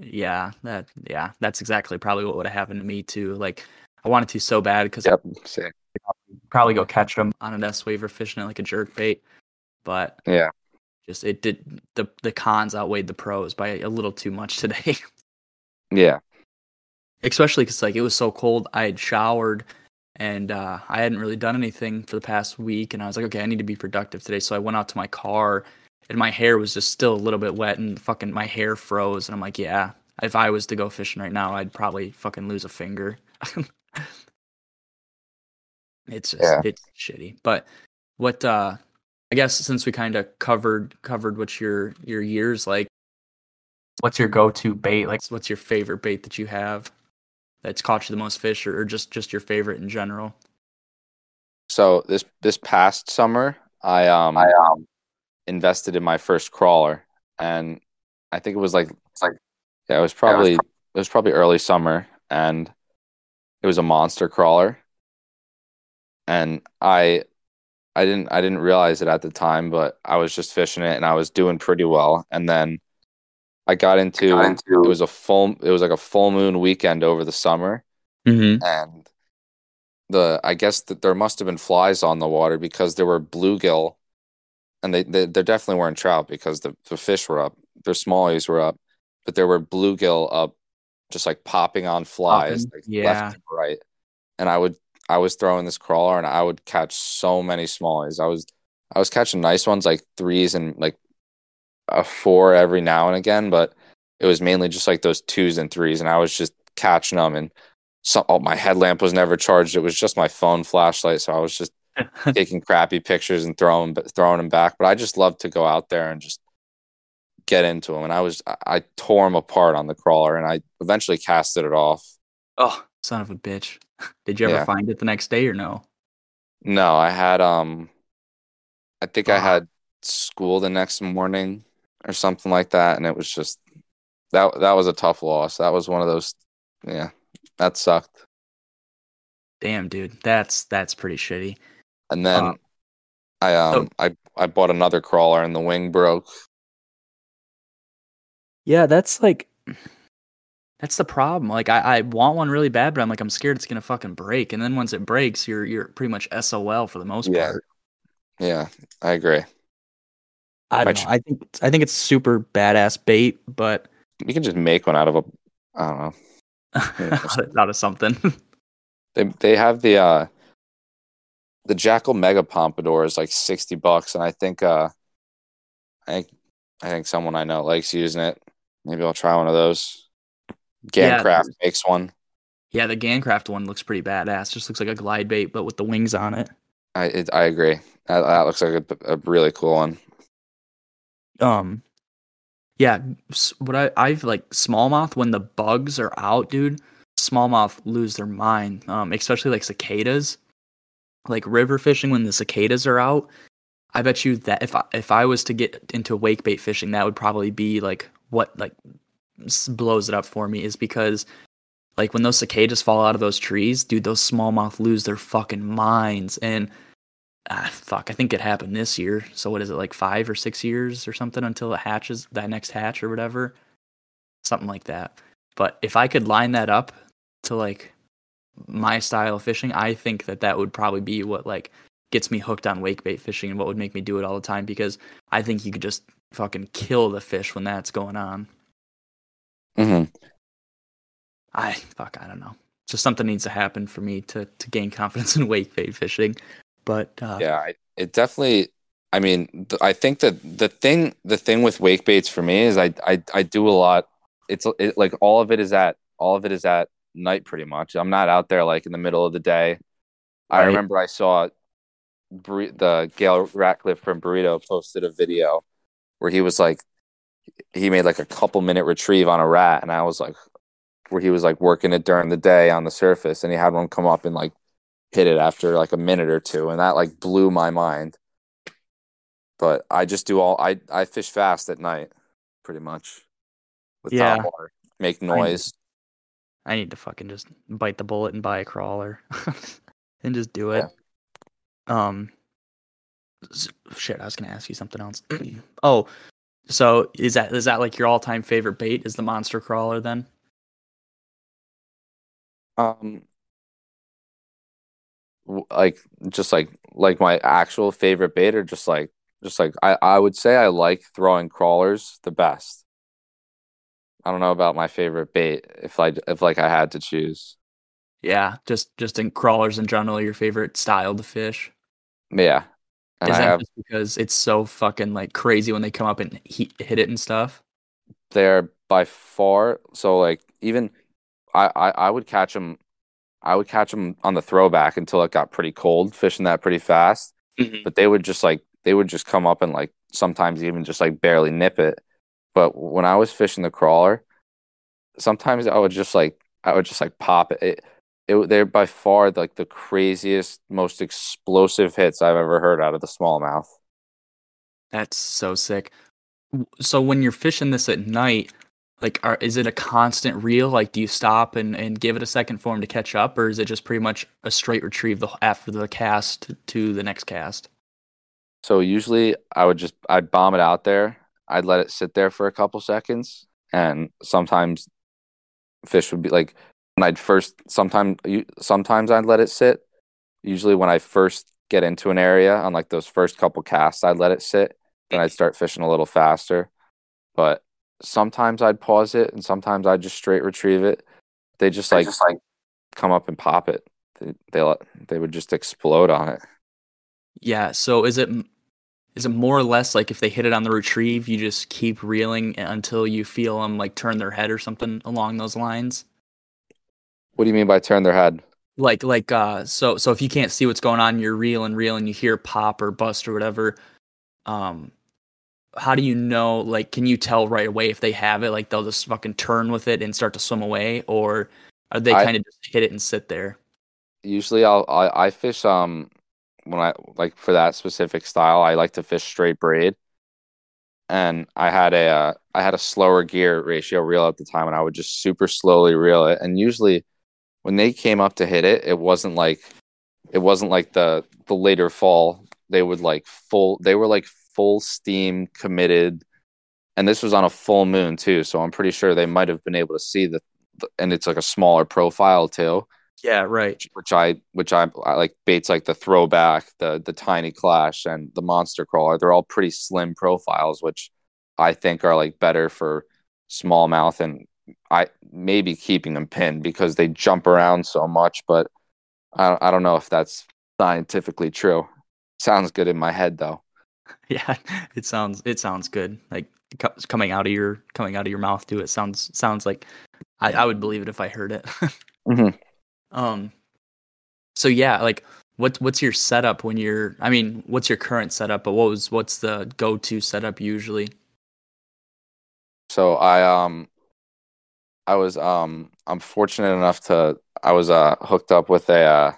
yeah that yeah that's exactly probably what would have happened to me too like i wanted to so bad because Yep. Same. probably go catch them. on an s waver fishing it like a jerk bait but Yeah. Just it did the the cons outweighed the pros by a little too much today Yeah. especially because like it was so cold i had showered and uh, i hadn't really done anything for the past week and i was like okay i need to be productive today so i went out to my car and my hair was just still a little bit wet and fucking my hair froze and i'm like yeah if i was to go fishing right now i'd probably fucking lose a finger it's just Yeah. it's shitty but what uh i guess since we kind of covered covered what your your years like What's your go-to bait? Like what's your favorite bait that you have that's caught you the most fish or, or just just your favorite in general So this this past summer, I um I um invested in my first crawler, and I think it was like it's like yeah, it was probably it was probably early summer, and it was a monster crawler, and I I didn't I didn't realize it at the time, but I was just fishing it and I was doing pretty well, and then I got into, it was a full it was like a full moon weekend over the summer, mm-hmm. and the I guess that there must have been flies on the water because there were bluegill, and they, they there definitely weren't trout because the, the fish were up, their smallies were up, but there were bluegill up, just like popping on flies, Popping, like yeah. left and right, and I would I was throwing this crawler and I would catch so many smallies. I was I was catching nice ones like threes and like a four every now and again, but it was mainly just like those twos and threes, and I was just catching them and so oh, my headlamp was never charged. It was just my phone flashlight, so I was just taking crappy pictures and throwing throwing them back. But I just loved to go out there and just get into them. And I was I, I tore them apart on the crawler, and I eventually casted it off. oh son of a bitch did you ever Yeah. find it the next day or no No, I had um, I think I Ah. had school the next morning or something like that, and it was just that that was a tough loss. That was one of those, yeah, that sucked. damn dude that's that's pretty shitty And then Uh, I um oh. I I bought another crawler, and the wing broke. yeah that's like that's the problem like I, I want one really bad but i'm like i'm scared it's gonna fucking break and then once it breaks you're you're pretty much sol for the most Yeah. part Yeah, I agree. i don't Which- know i think i think it's super badass bait but You can just make one out of a. I don't know. out of- out of something They they have the uh the Jackall Mega Pompadour is like sixty bucks, and I think uh I think I think someone I know likes using it. Maybe I'll try one of those. Yeah. Gancraft makes one. yeah the gancraft one looks pretty badass just looks like a glide bait but with the wings on it I it, I agree. That, that looks like a, a really cool one. um Yeah, what I I've like smallmouth when the bugs are out, dude. Smallmouth lose their mind. Um, especially like cicadas, like river fishing when the cicadas are out. I bet you that if I, if I was to get into wake bait fishing, that would probably be like what like blows it up for me is because like when those cicadas fall out of those trees, dude, those smallmouth lose their fucking minds. And ah, fuck, I think it happened this year. So what is it like five or six years or something until it hatches that next hatch or whatever, something like that. But if I could line that up to like my style of fishing, I think that that would probably be what like gets me hooked on wake bait fishing and what would make me do it all the time because I think you could just fucking kill the fish when that's going on. Hmm I fuck, I don't know. Just something needs to happen for me to to gain confidence in wake bait fishing. But uh, Yeah, I, it definitely. I mean, th- I think that the thing, the thing with wake baits for me is I, I, I do a lot. It's it, like all of it is at all of it is at night, pretty much. I'm not out there like in the middle of the day. I remember I saw Bur- the Gail Ratcliffe from Burrito posted a video where he was like, he made like a couple minute retrieve on a rat, and I was like, where he was like working it during the day on the surface, and he had one come up and like hit it after like a minute or two, and that like blew my mind. But I just do all I I fish fast at night, pretty much, with Yeah. top water, make noise. I need to fucking just bite the bullet and buy a crawler and just do it. Um, shit, I was gonna ask you something else. oh, so is that is that like your all time favorite bait? Is the monster crawler then? Um, like just like like my actual favorite bait, or just like just like I I would say I like throwing crawlers the best. I don't know about my favorite bait if I if like I had to choose. Yeah, just just in crawlers in general, your favorite style to fish. Yeah, and is I that have. just because it's so fucking like crazy when they come up and he- hit it and stuff? they're by far so like even I, I I would catch them I would catch them on the throwback until it got pretty cold fishing that pretty fast. Mm-hmm. But they would just like they would just come up and like sometimes even just like barely nip it. But when I was fishing the crawler sometimes I would just like I would just like pop it, it, it they're by far like the craziest most explosive hits I've ever heard out of the smallmouth That's so sick. So when you're fishing this at night, like, are, is it a constant reel? Like, do you stop and, and give it a second for him to catch up, or is it just pretty much a straight retrieve the, after the cast to the next cast? So usually I would just I'd bomb it out there. I'd let it sit there for a couple seconds, and sometimes fish would be like when I'd first sometimes sometimes I'd let it sit. Usually when I first get into an area on like those first couple casts, I'd let it sit. Then I'd start fishing a little faster. But sometimes I'd pause it, and sometimes I'd just straight retrieve it. They just like just like come up and pop it. They they let- they would just explode on it. Yeah. So is it m- is it more or less like if they hit it on the retrieve, you just keep reeling eh, until you feel them like turn their head or something along those lines? What do you mean by turn their head? like like uh so so if you can't see what's going on you're reel and reel and you hear pop or bust or whatever um how do you know like can you tell right away if they have it? Like they'll just fucking turn with it and start to swim away or are they kind of just hit it and sit there? Usually I'll I, I fish um when I like for that specific style I like to fish straight braid. And I had a uh, I had a slower gear ratio reel at the time and I would just super slowly reel it. And usually when they came up to hit it it wasn't like it wasn't like the the later fall. They would like full they were like full steam committed. And this was on a full moon too so I'm pretty sure they might have been able to see the, the and it's like a smaller profile too. Yeah right. Which- which I which I, I like baits like the throwback, the the Tiny Klash, and the monster crawler. They're all pretty slim profiles, which I think are like better for smallmouth and I maybe keeping them pinned because they jump around so much. But I I don't know if that's scientifically true. Sounds good in my head though. yeah it sounds it sounds good like coming out of your coming out of your mouth too it sounds sounds like i, I would believe it if i heard it Mhm. Um, so yeah, like what what's your setup when you're? I mean, what's your current setup? But what was what's the go to setup usually? So I um I was um I'm fortunate enough to I was uh hooked up with a uh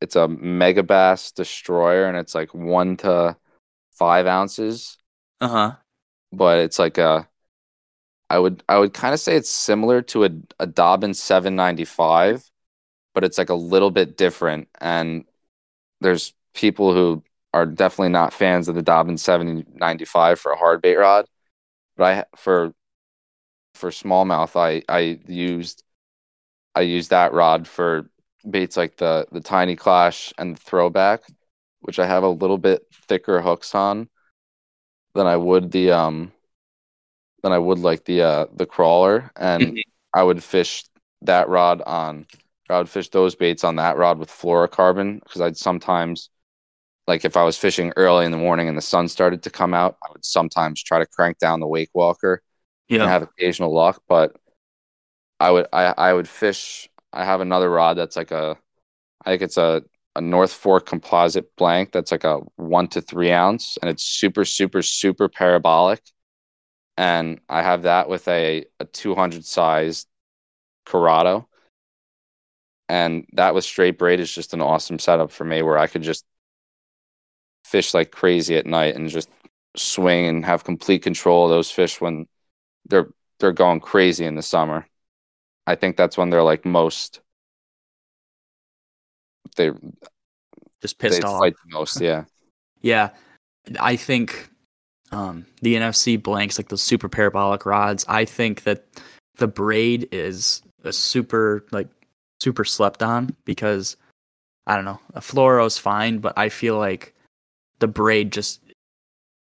it's a Megabass destroyer and it's like one to five ounces, Uh huh. but it's like a I would I would kind of say it's similar to a a Dobyns 795, but it's like a little bit different. And there's people who are definitely not fans of the Dobyns 795 for a hard bait rod, but I for for smallmouth I I used I used that rod for baits like the the Tiny Klash and the throwback, which I have a little bit thicker hooks on than I would the um than I would like the uh the crawler and Mhm. I would fish that rod on I would fish those baits on that rod with fluorocarbon because I'd sometimes like if I was fishing early in the morning and the sun started to come out, I would sometimes try to crank down the wake walker Yeah. have occasional luck, but I would I I would fish. I have another rod that's like a, I think it's a a North Fork composite blank that's like a one to three ounce, and it's super super super parabolic, and I have that with a a two hundred size Curado, and that with straight braid is just an awesome setup for me where I could just fish like crazy at night and just swing and have complete control of those fish when they're they're going crazy in the summer. I think that's when they're like most they Just they pissed off. fight the most. Yeah, Yeah, I think um, the NFC blanks, like those super parabolic rods, I think that the braid is a super like super slept on because I don't know, a fluoro's fine, but I feel like the braid just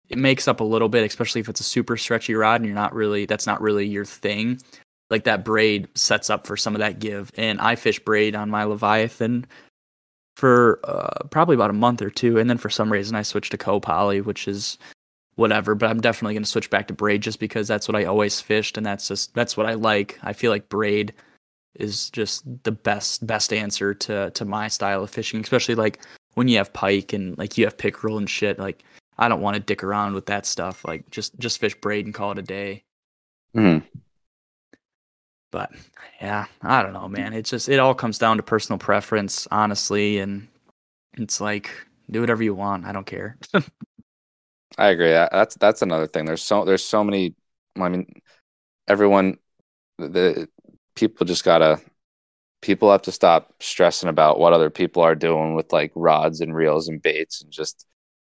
it makes up a little bit, especially if it's a super stretchy rod and you're not really that's not really your thing. Like that braid sets up for some of that give, and I fish braid on my Leviathan for uh, probably about a month or two, and then for some reason I switched to co-poly, which is whatever. But I'm definitely going to switch back to braid just because that's what I always fished, and that's just that's what I like. I feel like braid is just the best best answer to to my style of fishing, especially like when you have pike and like you have pickerel and shit. Like I don't want to dick around with that stuff. Like just just fish braid and call it a day. Mhm. But yeah, I don't know, man. It's just it all comes down to personal preference, honestly, and it's like do whatever you want. I don't care. I agree. That's that's another thing. There's so there's so many. I mean, everyone, the people just gotta. People have to stop stressing about what other people are doing with like rods and reels and baits, and just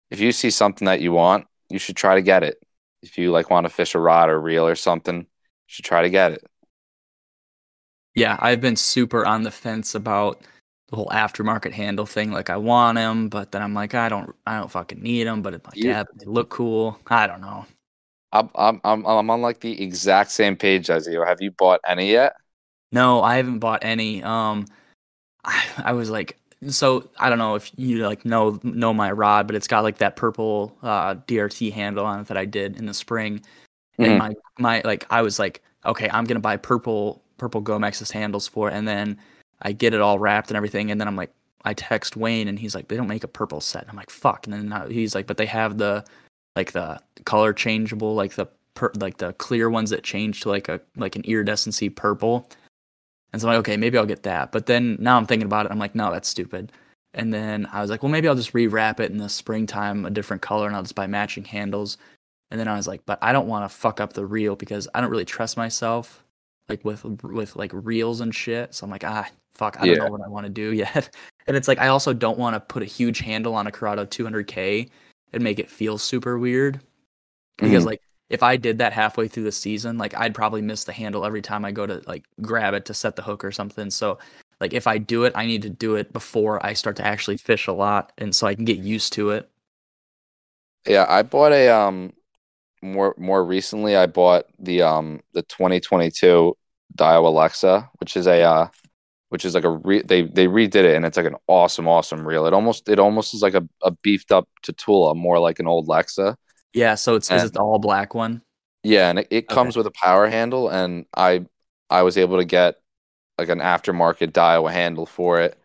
if you see something that you want, you should try to get it. If you like want to fish a rod or reel or something, you should try to get it. yeah, I've been super on the fence about the whole aftermarket handle thing. Like I want them, but then I'm like, I don't, I don't fucking need them. But it's like, You- yeah, they look cool. I don't know. I'm I'm I'm I'm on like the exact same page as you. Have you bought any yet? No, I haven't bought any. Um, I, I was like, so I don't know if you like know know my rod, but it's got like that purple uh, DRT handle on it that I did in the spring, Mhm. and my my like I was like, okay, I'm gonna buy purple purple Gomexus handles for it, and then I get it all wrapped and everything, and then I'm like, I text Wayne, and he's like, they don't make a purple set. And I'm like, fuck, and then uh, he's like, but they have the like the color changeable, like the per, like the clear ones that change to like a like an iridescency purple. And so I'm like, okay, maybe I'll get that. But then now I'm thinking about it. I'm like, no, that's stupid. And then I was like, well, maybe I'll just rewrap it in the springtime, a different color, and I'll just buy matching handles. And then I was like, but I don't want to fuck up the reel because I don't really trust myself, like with with like reels and shit. So I'm like, ah, fuck, I don't Yeah. know what I want to do yet. And it's like I also don't want to put a huge handle on a Curado 200K and make it feel super weird because Mhm. like if I did that halfway through the season, like I'd probably miss the handle every time I go to like grab it to set the hook or something. So like if I do it, I need to do it before I start to actually fish a lot and so I can get used to it. Yeah, I bought a um more more recently I bought the um the 2022 Daiwa Lexa, which is a uh which is like a re- they they redid it and it's like an awesome awesome reel. It almost it almost is like a, a beefed up Tatula, more like an old Lexa. Yeah, so it's is it the all black one? Yeah, and it, it comes with a power handle and I I was able to get like an aftermarket Daiwa handle for it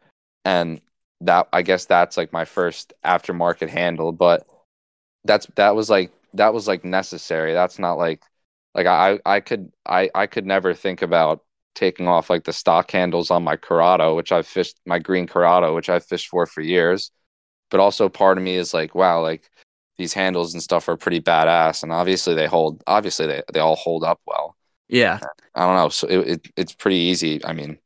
and that I guess that's like my first aftermarket handle, but that's that was like that was like necessary. That's not like like I I could I I could never think about taking off like the stock handles on my Curado, which I've fished my green Curado, which I've fished for for years. But also part of me is like, wow, like these handles and stuff are pretty badass, and obviously they hold. Obviously they they all hold up well. Yeah, I don't know. So it, it it's pretty easy. I mean,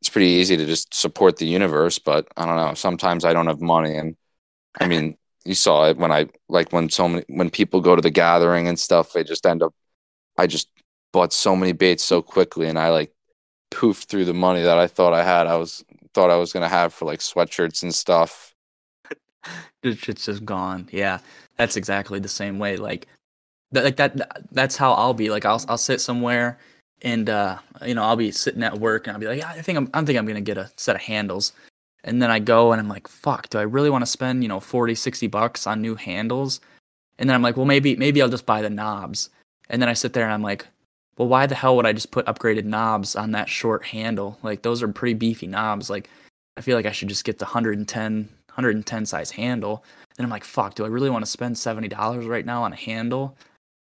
it's pretty easy to just support the universe, but I don't know. Sometimes I don't have money, and I mean, you saw it when I like when so many when people go to the gathering and stuff. They just end up. I just bought so many baits so quickly, and I like poofed through the money that I thought I had. I was thought I was gonna have for like sweatshirts and stuff. It's just gone. Yeah, that's exactly the same way. Like, that, like that. That's how I'll be. Like, I'll I'll sit somewhere, and uh, you know, I'll be sitting at work, and I'll be like, yeah, I think I'm I think I'm gonna get a set of handles, and then I go and I'm like, fuck, do I really want to spend you know 40, 60 bucks on new handles? And then I'm like, well, maybe maybe I'll just buy the knobs. And then I sit there and I'm like, well, why the hell would I just put upgraded knobs on that short handle? Like those are pretty beefy knobs. Like I feel like I should just get the 110 110 size handle. And I'm like, fuck, do I really want to spend $70 right now on a handle?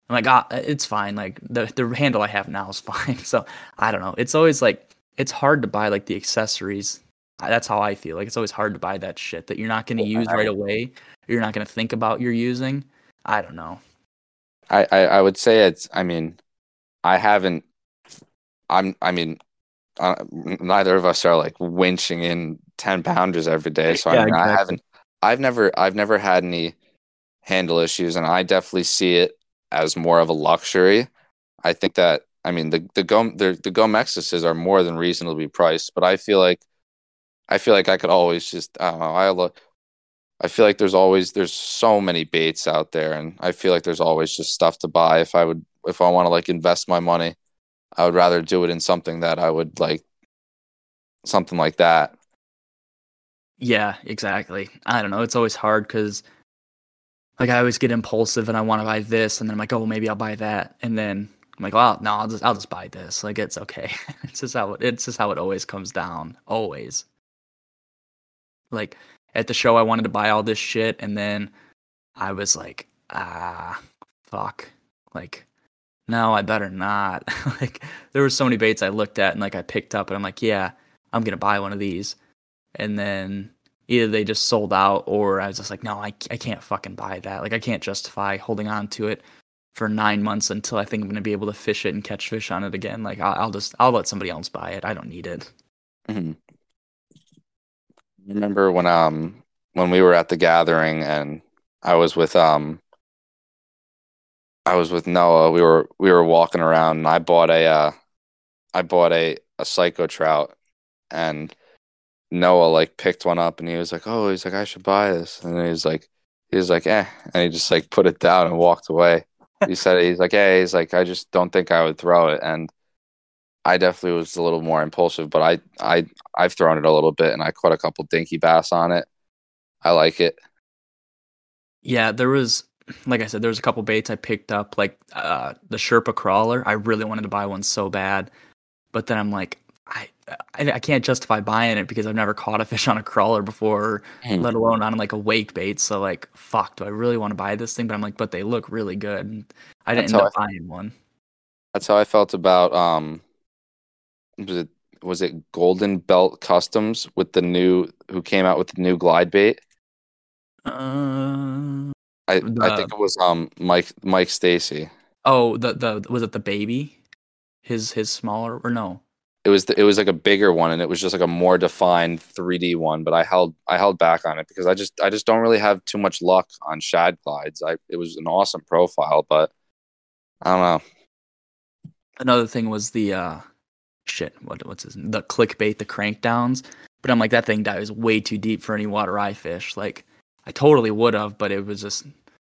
I'm like, ah, it's fine. Like the the handle I have now is fine. So I don't know. It's always like it's hard to buy like the accessories. That's how I feel. Like it's always hard to buy that shit that you're not going to use right away. You're not going to think about you're using. I don't know. I, I I would say it's. I mean, I haven't. I'm. I mean, uh, neither of us are like winching in ten pounders every day. So Yeah, I mean, I haven't. I've never. I've never had any handle issues, and I definitely see it as more of a luxury. I think that. I mean, the the go the the Gomexuses are more than reasonably priced, but I feel like. I feel like I could always just. I don't know. I look. I feel like there's always there's so many baits out there, and I feel like there's always just stuff to buy. If I would, if I want to like invest my money, I would rather do it in something that I would like, something like that. Yeah, exactly. I don't know. It's always hard because, like, I always get impulsive and I want to buy this, and then I'm like, oh, maybe I'll buy that, and then I'm like, well, no, I'll just I'll just buy this. Like, it's okay. it's just how it, it's just how it always comes down. Always. Like at the show, I wanted to buy all this shit, and then I was like, ah, fuck. Like, no, I better not. like, there were so many baits I looked at and like I picked up, and I'm like, yeah, I'm gonna buy one of these and then either they just sold out or I was just like, no, I, I can't fucking buy that. Like, I can't justify holding on to it for nine months until I think I'm going to be able to fish it and catch fish on it again. Like, I'll, I'll just, I'll let somebody else buy it. I don't need it. Mm-hmm. Remember when um when we were at the gathering and I was with um I was with Noah. We were we were walking around and I bought a uh I bought a a psycho trout and Noah like picked one up and he was like, "Oh, he's like I should buy this." And he was like he was like, "Eh." And he just like put it down and walked away. He said he's like, "Hey, he's like I just don't think I would throw it." And I definitely was a little more impulsive, but I I I've thrown it a little bit and I caught a couple dinky bass on it. I like it. Yeah, there was, like I said, there was a couple baits I picked up, like uh, the Sherpa crawler. I really wanted to buy one so bad, but then I'm like, I, I I can't justify buying it because I've never caught a fish on a crawler before, Hmm. let alone on like a wake bait. So like, fuck, do I really want to buy this thing? But I'm like, but they look really good. And I didn't That's end up buying one. That's how I felt about um was it was it Golden Belt Customs with the new who came out with the new glide bait? Uh, I I think it was um Mike Mike Stacy. oh, the the was it the baby? His his smaller or no? It was the, it was like a bigger one and it was just like a more defined 3D one, but I held I held back on it because I just I just don't really have too much luck on shad glides. I it was an awesome profile, but I don't know. Another thing was the uh shit, what what's his the clickbait, the crank downs. But I'm like that thing dives way too deep for any water I fish. Like I totally would have, but it was just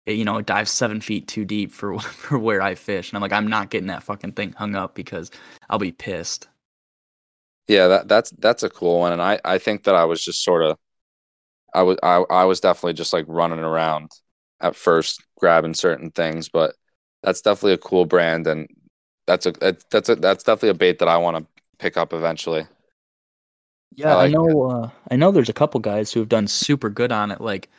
it, you know, it dives seven feet too deep for for where I fish. And I'm like, I'm not getting that fucking thing hung up because I'll be pissed. Yeah, that that's that's a cool one, and I I think that I was just sort of, I was I I was definitely just like running around at first grabbing certain things, but that's definitely a cool brand, and that's a that- that's a that's definitely a bait that I want to pick up eventually. Yeah, I, like know. Uh, I know. There's a couple guys who have done super good on it, like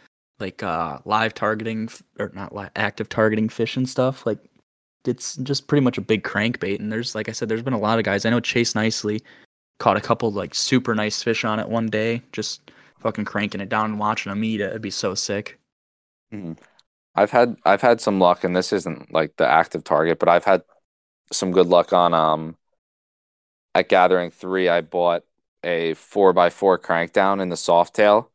like uh, live targeting or not live, active targeting fish and stuff. Like it's just pretty much a big crankbait. And there's like I said, there's been a lot of guys. I know Chase Nicely caught a couple like super nice fish on it one day, just fucking cranking it down and watching them eat it. It'd be so sick. Mhm. I've had I've had some luck, and this isn't like the active target, but I've had some good luck on um at gathering three. I bought a four by four crank down in the soft tail,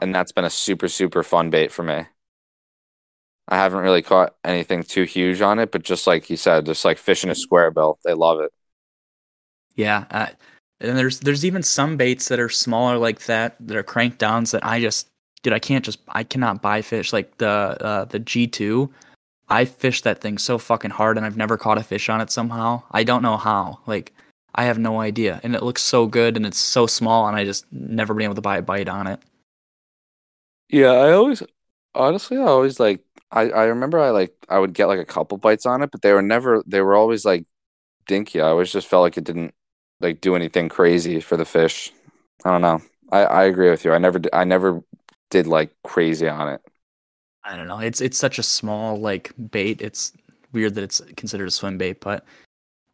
and that's been a super super fun bait for me. I haven't really caught anything too huge on it, but just like you said, just like fishing a square bill, they love it. Yeah, uh, and there's there's even some baits that are smaller like that that are crank downs that I just dude I can't just I cannot buy fish like the uh, the G two. I fished that thing so fucking hard and I've never caught a fish on it somehow. I don't know how. Like I have no idea, and it looks so good and it's so small and I just never been able to buy a bite on it. Yeah, I always honestly I always like I I remember I like I would get like a couple bites on it, but they were never they were always like dinky. I always just felt like it didn't like do anything crazy for the fish. I don't know. I I agree with you. I never I never did like crazy on it. I don't know. It's it's such a small like bait. It's weird that it's considered a swim bait, but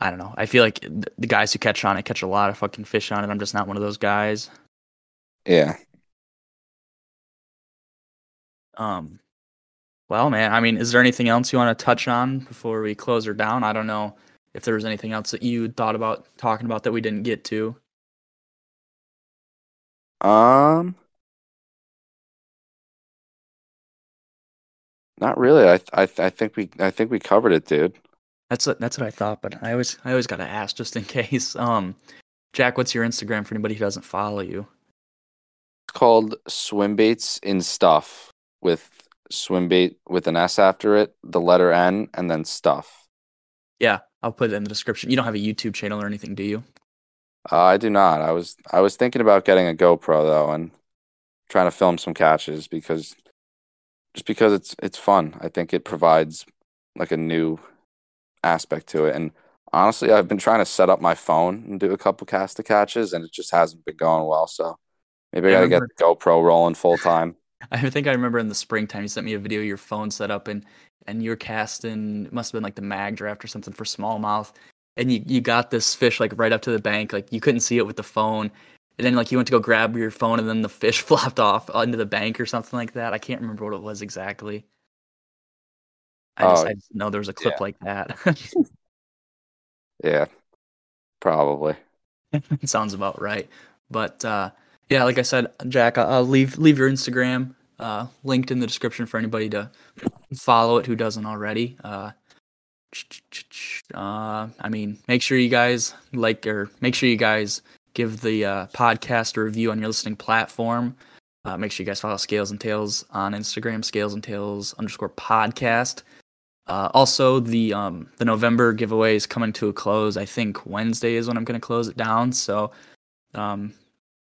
I don't know. I feel like the guys who catch on it catch a lot of fucking fish on it. I'm just not one of those guys. Yeah. Um, well, man, I mean, is there anything else you want to touch on before we close her down? I don't know if there was anything else that you thought about talking about that we didn't get to. Um Not really. I I I think we I think we covered it, dude. That's what, that's what I thought, but I always I always gotta ask just in case. Um, Jack, what's your Instagram for anybody who doesn't follow you? It's called swim baits in stuff with swim bait with an S after it, the letter N, and then stuff. Yeah, I'll put it in the description. You don't have a YouTube channel or anything, do you? Uh, I do not. I was I was thinking about getting a GoPro though and trying to film some catches because just because it's it's fun. I think it provides like a new aspect to it. And honestly, I've been trying to set up my phone and do a couple cast to catches and it just hasn't been going well. So maybe I I gotta get remember- the GoPro rolling full time. I think I remember in the springtime you sent me a video of your phone set up and and you're casting it must have been like the mag draft or something for smallmouth. And you, you got this fish like right up to the bank, like you couldn't see it with the phone. And then like you went to go grab your phone and then the fish flopped off into the bank or something like that. I can't remember what it was exactly. I just, Oh, I just know there was a clip yeah. like that. Yeah. Probably. it sounds about right. But uh, yeah, like I said, Jack, I'll, I'll leave leave your Instagram uh, linked in the description for anybody to follow it who doesn't already. Uh, uh, I mean, make sure you guys like or make sure you guys give the uh, podcast a review on your listening platform. Uh, make sure you guys follow Scales and Tails on Instagram, Scales and Tails underscore podcast. Uh, also, the um, the November giveaway is coming to a close. I think Wednesday is when I'm going to close it down. So um,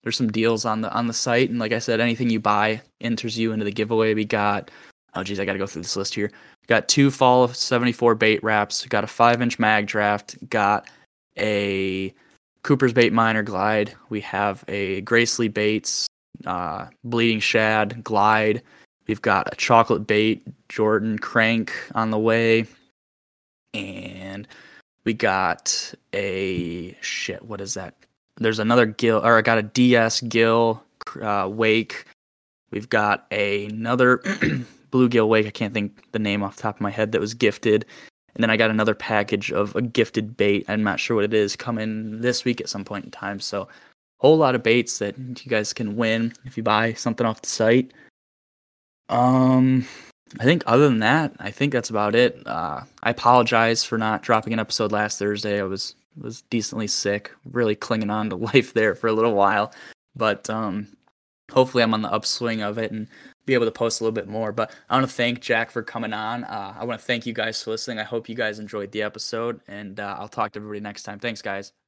there's some deals on the on the site, and like I said, anything you buy enters you into the giveaway. We got oh geez, I got to go through this list here. Got two fall of 74 bait wraps. Got a five inch mag draft. Got a Cooper's bait minor glide. We have a Gracely baits, uh, bleeding shad glide. We've got a chocolate bait Jordan crank on the way, and we got a shit. What is that? There's another gill, or I got a DS gill uh, wake. We've got another bluegill wake. I can't think the name off the top of my head that was gifted. And then I got another package of a gifted bait. I'm not sure what it is coming this week at some point in time. So, whole lot of baits that you guys can win if you buy something off the site. Um, I think other than that, I think that's about it. Uh, I apologize for not dropping an episode last Thursday. I was was decently sick, really clinging on to life there for a little while, but um, hopefully I'm on the upswing of it and be able to post a little bit more. But I want to thank Jack for coming on. Uh, I want to thank you guys for listening. I hope you guys enjoyed the episode, and uh, I'll talk to everybody next time. Thanks, guys.